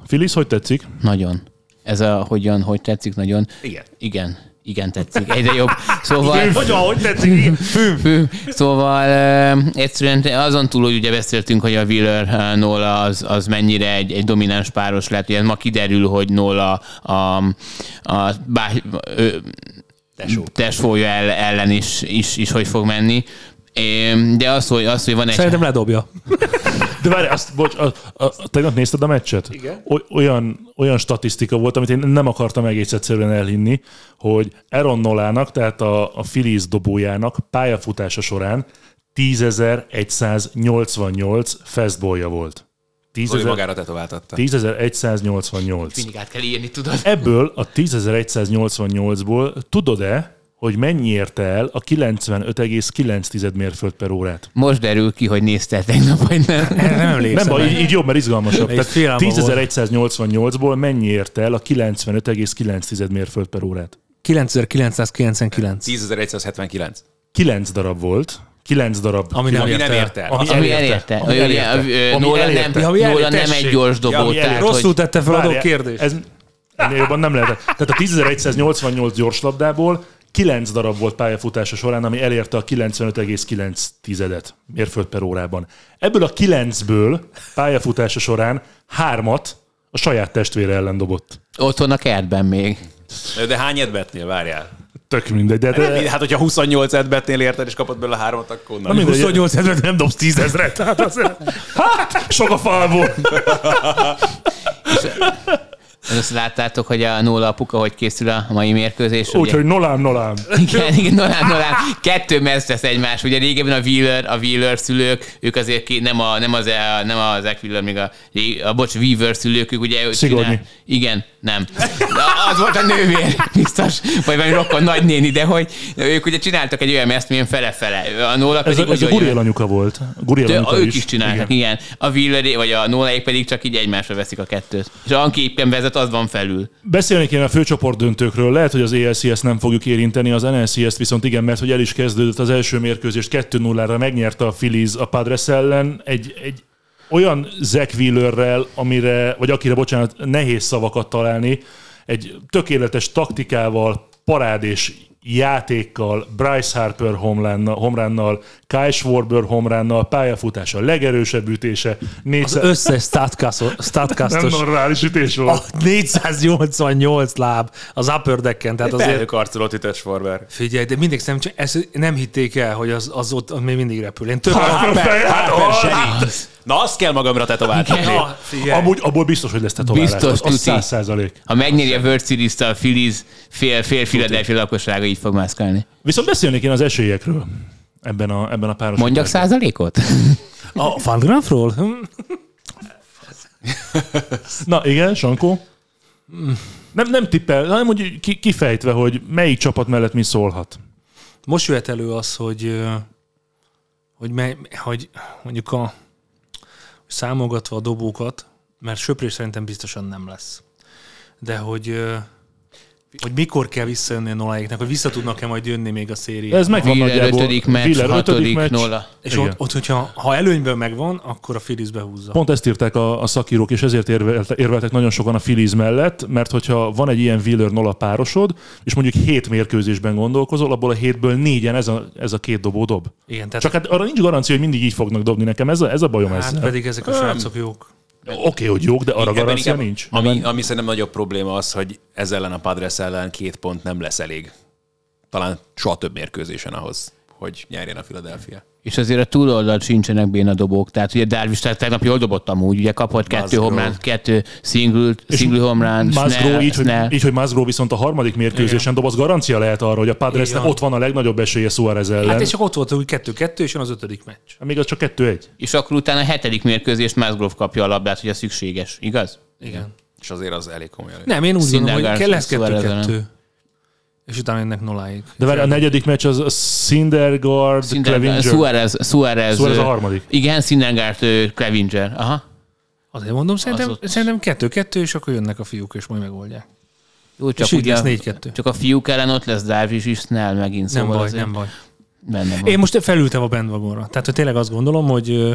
Speaker 1: Phillies, hogy tetszik?
Speaker 3: Nagyon. Ez a hogyan, hogy tetszik, nagyon.
Speaker 2: Igen.
Speaker 3: Igen. Igen, tetszik. Egyre jobb. Szóval...
Speaker 4: Hogy ahogy tetszik,
Speaker 3: Fű. Szóval uh, egyszerűen azon túl, hogy ugye beszéltünk, hogy a Wheeler uh, Nola az, az mennyire egy, egy domináns páros lehet, ugye ma kiderül, hogy Nola a, a bá, ő,
Speaker 2: Tesó.
Speaker 3: tesója el, ellen is, is, is, hogy fog menni. É, De az, hogy, az, hogy van egy...
Speaker 4: Szerintem ledobja. <laughs>
Speaker 1: De várj, azt, bocs, a, a, a, tegnap nézted a meccset?
Speaker 4: Igen.
Speaker 1: Oly, olyan, olyan statisztika volt, amit én nem akartam egész egyszerűen elhinni, hogy Aaron Nolának, tehát a, a Phillies dobójának pályafutása során 10.188 fastballja volt.
Speaker 2: Zoli
Speaker 1: 10.188.
Speaker 2: magára tetováltatta.
Speaker 1: 10.188.
Speaker 3: Mindig át kell írni, tudod?
Speaker 1: Ebből a 10.188-ból tudod-e, hogy mennyi érte el a 95,9 mérföld per órát?
Speaker 3: Most derül ki, hogy néztél tegnap, vagy nem. <laughs>
Speaker 4: Nem emlékszem.
Speaker 1: Nem baj, így, így jobb, mert izgalmasabb. Tehát
Speaker 4: félelme volt.
Speaker 1: 10.188-ból mennyi érte el a 95,9 mérföld per órát?
Speaker 4: 9999.
Speaker 2: 10.179.
Speaker 1: 9 darab volt. 9 darab.
Speaker 4: Ami nem
Speaker 2: Ami nem
Speaker 4: ért
Speaker 2: ért el.
Speaker 1: Ami
Speaker 3: Ami elérte.
Speaker 1: Ami
Speaker 3: Ugye,
Speaker 1: elérte.
Speaker 3: ö,
Speaker 1: Ami
Speaker 3: Nola
Speaker 1: elérte.
Speaker 3: nem,
Speaker 4: Ami elérte,
Speaker 3: nem egy gyors
Speaker 1: Ja,
Speaker 3: dobó,
Speaker 1: ami
Speaker 3: tehát,
Speaker 4: Rosszul tette fel a kérdést.
Speaker 1: Ez, ennél jobban nem lehetett. Tehát a 10.188 gyorslabdából 9 darab volt pályafutása során, ami elérte a 95,9 mérföld per órában. Ebből a 9-ből pályafutása során hármat a saját testvére ellen dobott.
Speaker 3: otthon a kertben még.
Speaker 2: De hány edbetnél, várjál?
Speaker 1: Tök mindegy. De,
Speaker 2: Nem,
Speaker 1: de,
Speaker 2: hát, hogyha 28 edbetnél érted, és kapod belőle hármat, akkor
Speaker 1: mindegy.
Speaker 4: 28 ezeret nem dobsz 10 ezeret. Tehát az...
Speaker 1: hát, sok a falból.
Speaker 3: Azt láttátok, hogy a Nola apuka hogy készül a mai mérkőzés?
Speaker 1: Úgyhogy nolám, nolám.
Speaker 3: Igen, igen, Nolán, Nolán. Kettő messz lesz egymás. Ugye régebben a Wheeler, a Wheeler szülők, ők azért ki, nem, a, nem, az, a, nem az Zach Wheeler, még a, a bocs, Weaver szülők, ők ugye... csinál- Igen, nem. De az volt a nővér, biztos, vagy valami rokon nagynéni, de hogy ők ugye csináltak egy olyan meszt, milyen fele-fele. A Nola
Speaker 1: Ez
Speaker 3: pedig
Speaker 1: a, ez a
Speaker 3: úgy, hogy-
Speaker 1: Guriel anyuka volt. Guriel
Speaker 3: de
Speaker 1: anyuka
Speaker 3: ők is csináltak, igen. igen. A Wheeler vagy a Nola pedig csak így egymásra veszik a kettőt. És aki éppen vezet, az van felül.
Speaker 1: Beszélni kéne a főcsoport döntőkről. Lehet, hogy az ELCS nem fogjuk érinteni, az NLCS-t viszont igen, mert hogy el is kezdődött az első mérkőzést 2-0-ra, megnyerte a Phillies a Padres ellen egy, egy olyan Zach Wheelerrel, amire, vagy akire, bocsánat, nehéz szavakat találni, egy tökéletes taktikával, parádés játékkal, Bryce Harper homránnal, Kyle Schwarber homránnal, pályafutása, legerősebb ütése,
Speaker 4: Az
Speaker 1: 400...
Speaker 4: összes statcastos,
Speaker 1: nem normális ütés volt.
Speaker 4: a 488 láb az upper decken, tehát azért
Speaker 2: Felhőkarcolót ütött Schwarber.
Speaker 4: Figyelj, de mindig szerintem csak ezt nem hitték el, hogy az, az ott az még mindig repül. Én több
Speaker 1: Harper, hát,
Speaker 2: Na, azt kell magamra tetováltatni.
Speaker 1: Amúgy abból biztos, hogy lesz tetoválás.
Speaker 3: Biztos,
Speaker 1: az, az
Speaker 3: tuti.
Speaker 1: száz százalék.
Speaker 3: Ha megnyeri a World Series-t a Phillies, fél, fél Philadelphia lakossága így fog mászkálni.
Speaker 1: Viszont beszélnék én az esélyekről ebben a, ebben a páros.
Speaker 3: Mondjak százalékot?
Speaker 4: A Fangraphról? Hm.
Speaker 1: Na igen, Sankó? Nem, nem tippel, hanem hogy ki, kifejtve, hogy melyik csapat mellett mi szólhat.
Speaker 4: Most jöhet elő az, hogy, hogy, mely, hogy mondjuk a számolgatva a dobókat, mert söprés szerintem biztosan nem lesz. De hogy hogy mikor kell visszajönni a noláiknak, hogy vissza tudnak-e majd jönni még a széria.
Speaker 1: Ez megvan
Speaker 3: Wheeler
Speaker 1: nagyjából.
Speaker 3: ötödik meccs,
Speaker 1: Wheeler ötödik
Speaker 3: hatodik
Speaker 1: meccs.
Speaker 3: nolla.
Speaker 4: És
Speaker 1: Igen.
Speaker 4: ott, ott, hogyha ha előnyben megvan, akkor a Phillies behúzza.
Speaker 1: Pont ezt írták a, a szakírók, és ezért érvelte, érveltek nagyon sokan a Phillies mellett, mert hogyha van egy ilyen Wheeler nola párosod, és mondjuk hét mérkőzésben gondolkozol, abból a hétből négyen ez a, ez a két dobó dob.
Speaker 4: Igen, tehát
Speaker 1: Csak hát arra nincs garancia, hogy mindig így fognak dobni nekem, ez a, ez a bajom
Speaker 4: hát
Speaker 1: ezzel.
Speaker 4: pedig ezek a srácok jók.
Speaker 1: Oké, okay, hogy jók, de arra garancia nincs.
Speaker 2: Ami, ami szerintem nagyobb probléma az, hogy ez ellen a Padres ellen két pont nem lesz elég. Talán soha több mérkőzésen ahhoz, hogy nyerjen a Philadelphia.
Speaker 3: És azért a túloldalt sincsenek béna dobók. Tehát ugye Darvish tehát tegnap jól dobott amúgy, ugye kapott kettő homránt, kettő single, single homrán,
Speaker 1: Musgrove,
Speaker 3: Snell,
Speaker 1: így, hogy, így, hogy Musgrove viszont a harmadik mérkőzésen dob, az garancia lehet arra, hogy a Padresnek ott van a legnagyobb esélye Suarez ellen.
Speaker 4: Hát és csak ott volt úgy kettő-kettő, és jön az ötödik meccs.
Speaker 1: Még az csak kettő-egy.
Speaker 3: És akkor utána a hetedik mérkőzést Musgrove kapja a labdát, hogyha szükséges, igaz?
Speaker 4: Igen.
Speaker 2: És azért az elég komoly.
Speaker 4: Nem, én úgy gondolom, hogy kell lesz
Speaker 3: Suarez
Speaker 4: kettő-kettő. És utána ennek nulláig.
Speaker 1: De várj, a negyedik meccs az a Syndergaard,
Speaker 3: Syndergaard,
Speaker 1: Clevinger.
Speaker 3: Suarez, Suarez,
Speaker 1: Suarez a harmadik.
Speaker 3: Igen, Syndergaard, ö, Clevinger. Aha.
Speaker 4: Azért mondom, szerintem,
Speaker 3: ott-
Speaker 4: szerintem kettő-kettő, és akkor jönnek a fiúk, és majd megoldják.
Speaker 3: Jó, csak
Speaker 4: És így
Speaker 3: ugye,
Speaker 4: lesz 4-2.
Speaker 3: Csak a fiúk ellen ott lesz Darvish is, Snell megint.
Speaker 4: Nem
Speaker 3: Szóval
Speaker 4: baj,
Speaker 3: azért
Speaker 4: nem baj.
Speaker 3: Benne van.
Speaker 4: Én most felültem a bandwagonra. Tehát hogy tényleg azt gondolom, hogy, ö,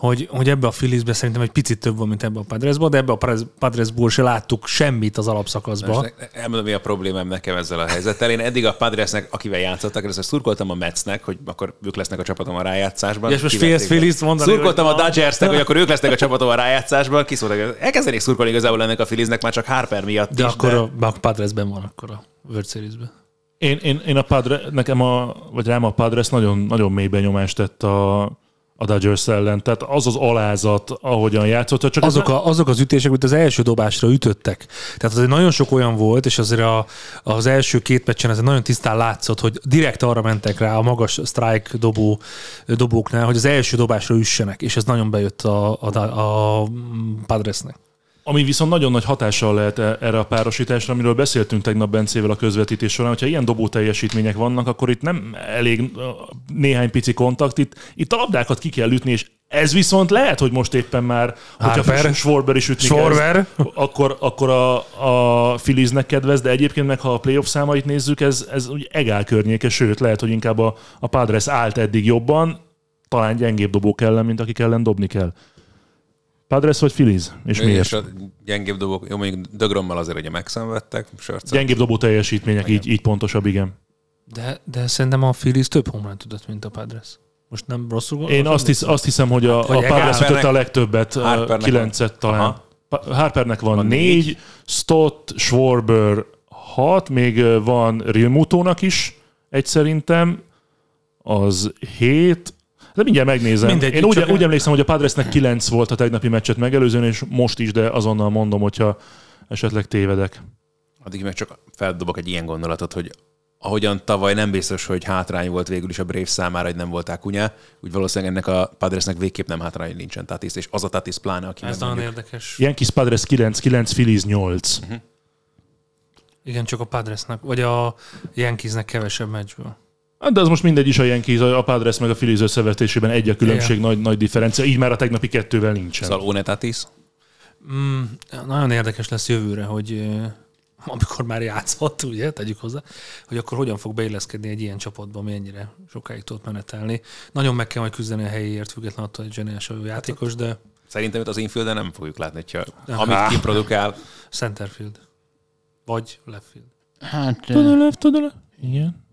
Speaker 4: hogy, hogy ebbe a Philliesbe szerintem egy picit több van, mint ebbe a Padresba, de ebbe a Padres- Padresból se láttuk semmit az alapszakaszba.
Speaker 2: Most ne- elmondom, mi a problémám nekem ezzel a helyzettel. Én eddig a Padresnek, akivel játszottak, először szurkoltam a Metsnek, hogy akkor ők lesznek a csapatom a rájátszásban.
Speaker 4: És most félsz
Speaker 2: be.
Speaker 4: Phillies-t mondani,
Speaker 2: Szurkoltam a Dodgersnek, hogy akkor ők lesznek a <laughs> csapatom a rájátszásban. Kiszóltak, elkezdenék szurkolni igazából ennek a Philliesnek már csak Harper miatt
Speaker 4: De
Speaker 2: is,
Speaker 4: akkor a, a Padresben van akkor a World Series-ben.
Speaker 1: Én, én, én a Padre, nekem a, vagy rám a Padres nagyon, nagyon mély benyomást tett a, a Dodgers ellen. Tehát az az alázat, ahogyan játszott, csak
Speaker 4: Azok, a, azok az ütések, amit az első dobásra ütöttek. Tehát azért nagyon sok olyan volt, és azért a, az első két meccsen ez nagyon tisztán látszott, hogy direkt arra mentek rá a magas strike dobó, dobóknál, hogy az első dobásra üssenek, és ez nagyon bejött a, a, a Padresnek.
Speaker 1: Ami viszont nagyon nagy hatással lehet e- erre a párosításra, amiről beszéltünk tegnap Bencével a közvetítés során, hogyha ilyen dobó teljesítmények vannak, akkor itt nem elég néhány pici kontakt, itt, itt a labdákat ki kell ütni, és ez viszont lehet, hogy most éppen már, hogyha
Speaker 4: Harper.
Speaker 1: Schwarber is ütni
Speaker 4: Schwarber.
Speaker 1: kezd, akkor, akkor a, a Philliesnek kedvez, de egyébként meg, ha a playoff számait nézzük, ez, ez úgy egál környéke, sőt, lehet, hogy inkább a, a Padres állt eddig jobban, talán gyengébb dobók ellen, mint akik ellen dobni kell. Padres vagy Phillies? És miért?
Speaker 2: És a gyengébb dobok, jó mondjuk Dögrommal azért ugye megszenvedtek, Sörcet.
Speaker 1: Gyengébb dobó teljesítmények, így, így pontosabb, igen.
Speaker 4: De, de szerintem a Phillies több homlán tudott, mint a Padres. Most nem rosszul
Speaker 1: Én
Speaker 4: gondolom?
Speaker 1: azt, hisz, azt hiszem, hogy a, a
Speaker 4: Vagy
Speaker 1: Padres ütötte a legtöbbet,
Speaker 2: Harpernek
Speaker 1: kilencet talán.
Speaker 2: Aha.
Speaker 1: Harpernek van,
Speaker 2: Van
Speaker 1: négy, Stott, Schwarber hat, még van Rilmutónak is egy szerintem, az hét, de mindjárt megnézem.
Speaker 4: Mindegy,
Speaker 1: Én úgy,
Speaker 4: csak-
Speaker 1: úgy emlékszem, hogy a Padresnek kilenc volt a tegnapi meccset megelőzően, és most is, de azonnal mondom, hogyha esetleg tévedek.
Speaker 2: Addig meg csak feldobok egy ilyen gondolatot, hogy ahogyan tavaly nem biztos, hogy hátrány volt végül is a Braves számára, hogy nem volt Akunya, úgy valószínűleg ennek a Padresnek végképp nem hátrány, nincsen Tatis, és az a Tatis pláne, aki
Speaker 4: Ez nagyon érdekes.
Speaker 1: Yankees Padres 9, 9 Phillies 8.
Speaker 4: Igen, csak a Padresnek, vagy a Yankeesnek kevesebb meccsből.
Speaker 1: Hát, De az most mindegy is a Yankees, a Padres meg a Phillies összevetésében egy a különbség,
Speaker 4: Igen.
Speaker 1: nagy, nagy differencia. Így már a tegnapi kettővel nincsen.
Speaker 2: Szóval One Tatis,
Speaker 4: Mm, nagyon érdekes lesz jövőre, hogy amikor már játszhat, ugye, tegyük hozzá, hogy akkor hogyan fog beilleszkedni egy ilyen csapatba, ami ennyire sokáig tud menetelni. Nagyon meg kell majd küzdeni a helyéért, függetlenül attól, hogy zseniás a játékos, de
Speaker 2: szerintem őt az infielden nem fogjuk látni, hogyha
Speaker 4: Nem.
Speaker 2: amit kiprodukál,
Speaker 4: centerfield. Vagy leftfield.
Speaker 3: Hát,
Speaker 1: Tudod, left, tudod, left? Igen.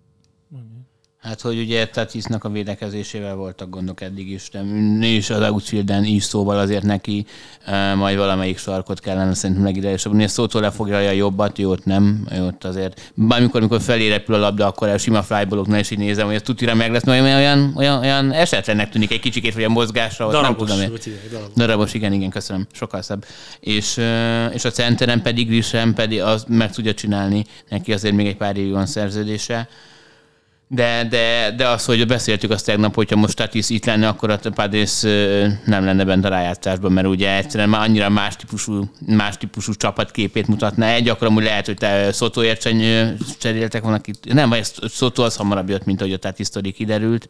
Speaker 3: Hát, hogy ugye Tatisnak a védekezésével voltak gondok eddig is, de és az outfielden is, szóval azért neki e, majd valamelyik sarkot kellene szerintem legideálisabban. És szótól lefoglalja a jobbat, jót nem, jót azért. Bármikor, amikor felé repül a labda, akkor a sima flyballoknál is így nézem, hogy ez tutira meg lesz, mert olyan, olyan, olyan esetlennek tűnik egy kicsikét, hogy a mozgásra, ott nem tudom én.
Speaker 4: vagy darabos.
Speaker 3: Darabos, igen, igen, köszönöm. Sokkal szebb. És, ö, és a centeren pedig Grisham pedig az meg tudja csinálni, neki azért még egy pár évig van szerződése. De, de, de az, hogy beszéltük azt tegnap, hogyha most Tatis itt lenne, akkor a Padres nem lenne bent a rájátszásban, mert ugye egyszerűen már annyira más típusú, más típusú csapatképét mutatna. Egy gyakran úgy lehet, hogy te Szotóért cseréltek volna itt. Nem, vagy Szotó az hamarabb jött, mint ahogy a Tatis sztori kiderült.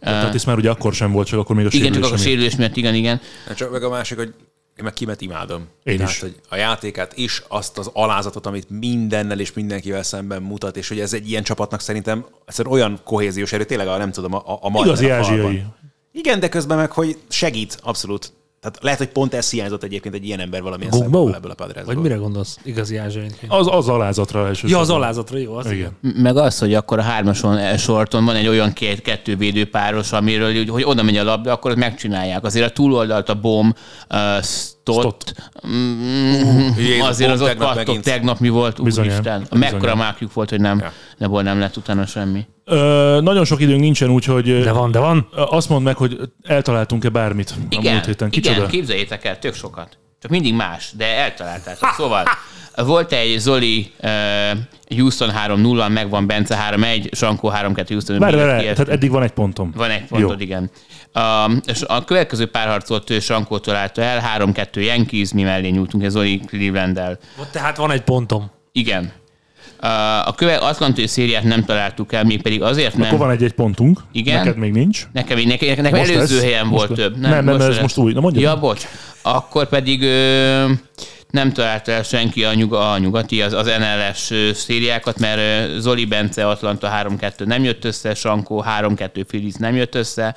Speaker 1: Tehát ez már ugye akkor sem volt, csak akkor még a
Speaker 3: Igen, csak
Speaker 1: sérülés
Speaker 3: akkor a sérülés miatt, igen, igen.
Speaker 2: Hát Csak meg a másik, hogy én meg Kimet imádom.
Speaker 1: Én
Speaker 2: Tehát,
Speaker 1: is.
Speaker 2: Hogy a játékát is, azt az alázatot, amit mindennel és mindenkivel szemben mutat, és hogy ez egy ilyen csapatnak szerintem egyszerűen olyan kohéziós erő, tényleg a, nem tudom, a, a
Speaker 1: Igazi ázsiai.
Speaker 2: Igen, de közben meg, hogy segít, abszolút. Tehát lehet, hogy pont ez hiányzott egyébként egy ilyen ember valamilyen
Speaker 4: Gugbo?
Speaker 2: szempontból ebből a Padresból.
Speaker 4: Vagy mire gondolsz? Igazi ázsiainként.
Speaker 1: Az, az alázatra elsősorban.
Speaker 4: Ja, az alázatra, jó. Az
Speaker 1: Igen.
Speaker 3: Meg az, hogy akkor a hármason sorton van egy olyan két kettő védőpáros, amiről úgy, hogy oda megy a labda, akkor azt megcsinálják. Azért a túloldalt a bom, uh, stott. Mm, azért az ott
Speaker 2: tegnap
Speaker 3: tegnap mi volt, úristen. Mekkora mákjuk volt, hogy nem,
Speaker 2: Ja.
Speaker 3: nem lett utána semmi.
Speaker 1: Ö, nagyon sok időnk nincsen, úgyhogy
Speaker 4: De van, de van.
Speaker 1: azt mondd meg, hogy eltaláltunk-e bármit a
Speaker 3: Igen,
Speaker 1: múlt héten.
Speaker 3: igen,
Speaker 1: Kicsoda?
Speaker 3: képzeljétek el, tök sokat. Csak mindig más, de eltaláltátok. Szóval volt egy Zoli uh, Houston 3-0, megvan Bence 3-1, Sankó 3-2 Houston.
Speaker 1: Várj, várj, tehát eddig van egy pontom.
Speaker 3: Van egy pontod,
Speaker 1: Jó.
Speaker 3: igen. A, és a következő párharcot ő Sankó találta el, 3-2 Yankees, mi mellé nyújtunk, ez Zoli Cleveland-del.
Speaker 4: Tehát van egy pontom.
Speaker 3: Igen. A- köve Atlantai szériát nem találtuk el, még pedig azért nem.
Speaker 1: Akkor van egy-egy pontunk.
Speaker 3: Igen?
Speaker 1: Neked még nincs.
Speaker 3: Nekem, nekem, nekem
Speaker 1: Most
Speaker 3: előző
Speaker 1: lesz?
Speaker 3: helyen
Speaker 1: Most
Speaker 3: volt
Speaker 1: lesz?
Speaker 3: több.
Speaker 1: Nem, nem, ez
Speaker 3: lesz.
Speaker 1: most új. Na, mondjad.
Speaker 3: Ja, bocs. Akkor pedig ö, nem találta el senki a, nyug, a nyugati, az, az NLS szériákat, mert Zoli Bence Atlanta 3-2 nem jött össze, Sankó 3-2 Phillies nem jött össze,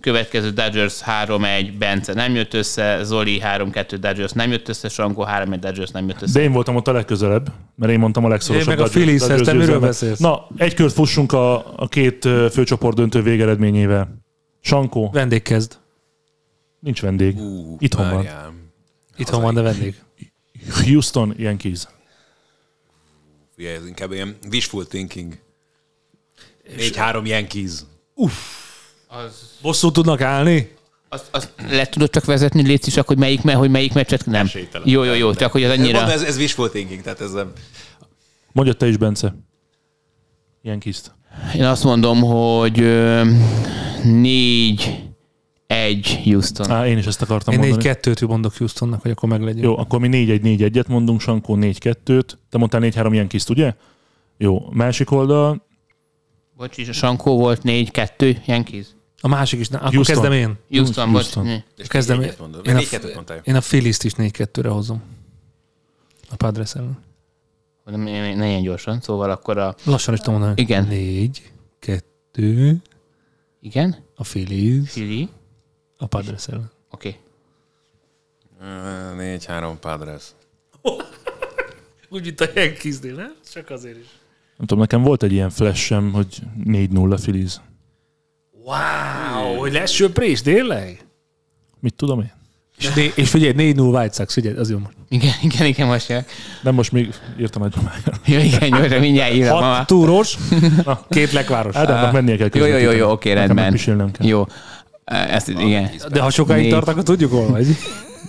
Speaker 3: következő Dodgers 3-1 Bence nem jött össze, Zoli 3-2 Dodgers nem jött össze, Sankó 3-1 Dodgers nem jött össze.
Speaker 1: De én voltam ott a legközelebb, mert én mondtam a legszorosabb.
Speaker 4: Én meg a
Speaker 1: Dodgers
Speaker 4: te miről beszélsz?
Speaker 1: Na, egy kört fussunk a, a két főcsoport döntő végeredményével. Sankó,
Speaker 4: Vendég kezd.
Speaker 1: nincs vendég.
Speaker 2: Ú,
Speaker 1: Itthon van.
Speaker 4: Itthon van, de vendég.
Speaker 1: Houston, Yankees.
Speaker 2: Figyelj, ez inkább ilyen wishful thinking. 4-3 Yankees.
Speaker 4: Bosszú tudnak állni?
Speaker 3: Azt, azt le tudod csak vezetni, légy is, hogy melyik, me- hogy melyik meccset nem.
Speaker 2: Esélytelen.
Speaker 3: Jó, jó, jó, csak hogy az annyira...
Speaker 2: Mondom, ez, ez wishful thinking, tehát ez nem...
Speaker 1: Mondjad te is, Bence. Yankees-t.
Speaker 3: Én azt mondom, hogy négy egy Houston.
Speaker 1: Á, én is ezt akartam
Speaker 4: Én
Speaker 1: mondani.
Speaker 4: 4-2-t mondok Houstonnak, hogy akkor meglegyen.
Speaker 1: Jó, akkor mi 4-1-4-1-et mondunk, Sankó 4-2-t. Te mondtál 4-3 Yankees-t, ugye? Jó, másik oldal,
Speaker 3: Bocs, és a Sankó volt négy kettő Yankees.
Speaker 4: A másik is, akkor
Speaker 1: Houston.
Speaker 4: kezdem én.
Speaker 3: Houston,
Speaker 1: Houston.
Speaker 3: bocs.
Speaker 2: És
Speaker 4: Kezdem
Speaker 2: négy
Speaker 4: én.
Speaker 2: egyet.
Speaker 4: Én a,
Speaker 2: 4-2-t mondtál.
Speaker 4: én a Phillies-t is 4-2-re hozom. A Padres ellen.
Speaker 3: Ne, ne, ne ilyen gyorsan, szóval akkor a...
Speaker 4: Lassan is tudom mondani.
Speaker 3: Igen.
Speaker 4: 4, 2,
Speaker 3: Igen?
Speaker 4: a Phillies,
Speaker 3: Fili?
Speaker 4: A Padres ellen.
Speaker 3: Oké.
Speaker 2: 4-3 Padres. <laughs>
Speaker 4: Úgy, mint a Yankeesnél, nem? Csak azért is.
Speaker 1: nem tudom, nekem volt egy ilyen flashem, hogy 4-0 Phillies.
Speaker 4: Wow, hogy lesz söprés, tényleg?
Speaker 1: Mit tudom én?
Speaker 4: És, né- és figyelj, 4-0 White Sox, figyelj, az jó most.
Speaker 3: Igen, igen, igen, most jön.
Speaker 1: Nem, most még írtam egy.
Speaker 3: Jó, igen, gyorsan, mindjárt írom.
Speaker 4: Hat túros, <laughs> két lekváros.
Speaker 1: Ádámnak mennie kell
Speaker 3: Jó, jó, jó, jó, oké, rendben. Jó. Ezt, igen.
Speaker 4: De ha sokáig
Speaker 3: Négy.
Speaker 4: tart, akkor tudjuk hol vagy.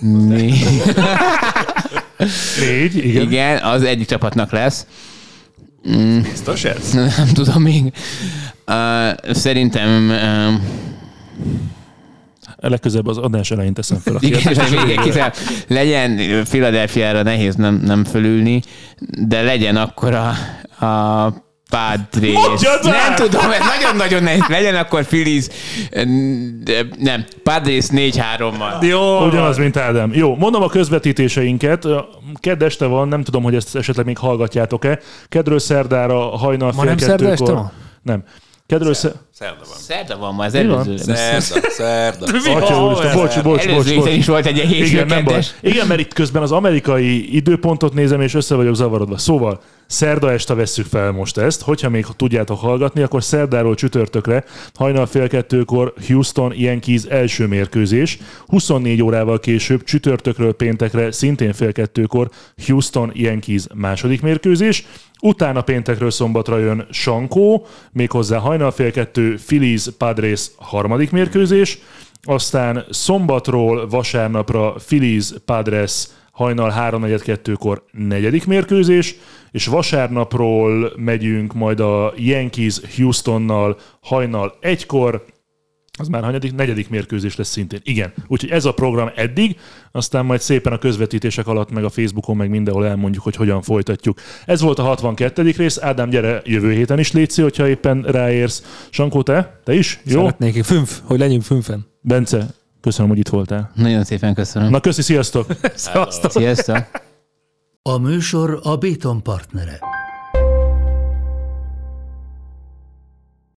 Speaker 3: Négy. <laughs>
Speaker 1: Négy, igen. igen.
Speaker 3: Igen, az egyik csapatnak lesz.
Speaker 2: Biztos ez? <laughs>
Speaker 3: Nem tudom még. Uh, szerintem uh,
Speaker 1: Legközelebb az adás elején teszem fel a
Speaker 3: igen, még kisebb, legyen Philadelphia-ra nehéz nem, nem fölülni, de legyen akkor a, a Padres. Nem tudom, ez nagyon-nagyon nehéz. Legyen akkor Phillies, de nem, Padres 4-3-mal.
Speaker 4: Jó,
Speaker 1: Ugyanaz, mint Ádám. Jó, mondom a közvetítéseinket. Kedd este van, nem tudom, hogy ezt esetleg még hallgatjátok-e. Kedről szerdára hajnal
Speaker 4: Ma
Speaker 1: fél
Speaker 4: nem szerda este van?
Speaker 1: Nem. Kedről szer...
Speaker 2: Szerda van.
Speaker 3: Szerda van ma,
Speaker 1: van?
Speaker 3: előző.
Speaker 2: Szerda, szerda. <laughs>
Speaker 1: Atya úristen, bocs, bocs, bocs, bocs.
Speaker 3: is volt egy ilyen
Speaker 1: Igen, nem baj.
Speaker 3: hétfő
Speaker 1: Igen, mert itt közben az amerikai időpontot nézem, és össze vagyok zavarodva. Szóval, szerda este vesszük fel most ezt. Hogyha még tudjátok hallgatni, akkor szerdáról csütörtökre, hajnal fél kettőkor Houston Yankees első mérkőzés. 24 órával később, csütörtökről péntekre, szintén fél kettőkor Houston Yankees második mérkőzés. Utána péntekről szombatra jön Sankó, méghozzá hajnal fél kettő Phillies Padres harmadik mérkőzés. Aztán szombatról vasárnapra Phillies Padres hajnal 3.42-kor negyedik mérkőzés, és vasárnapról megyünk majd a Yankees Houstonnal hajnal egykor, az már hanyadik, negyedik mérkőzés lesz szintén. Igen, úgyhogy ez a program eddig, aztán majd szépen a közvetítések alatt, meg a Facebookon, meg mindenhol elmondjuk, hogy hogyan folytatjuk. Ez volt a 62. rész. Ádám, gyere jövő héten is létszi, hogyha éppen ráérsz. Sankó, te? Te is? Jó?
Speaker 4: Szeretnék, fünf, hogy legyünk fünfen.
Speaker 1: Bence, köszönöm, hogy itt voltál.
Speaker 3: Nagyon szépen köszönöm.
Speaker 1: Na, köszi, sziasztok! <laughs>
Speaker 4: Szevasztok!
Speaker 3: Sziasztok!
Speaker 5: A műsor a Béton partnere.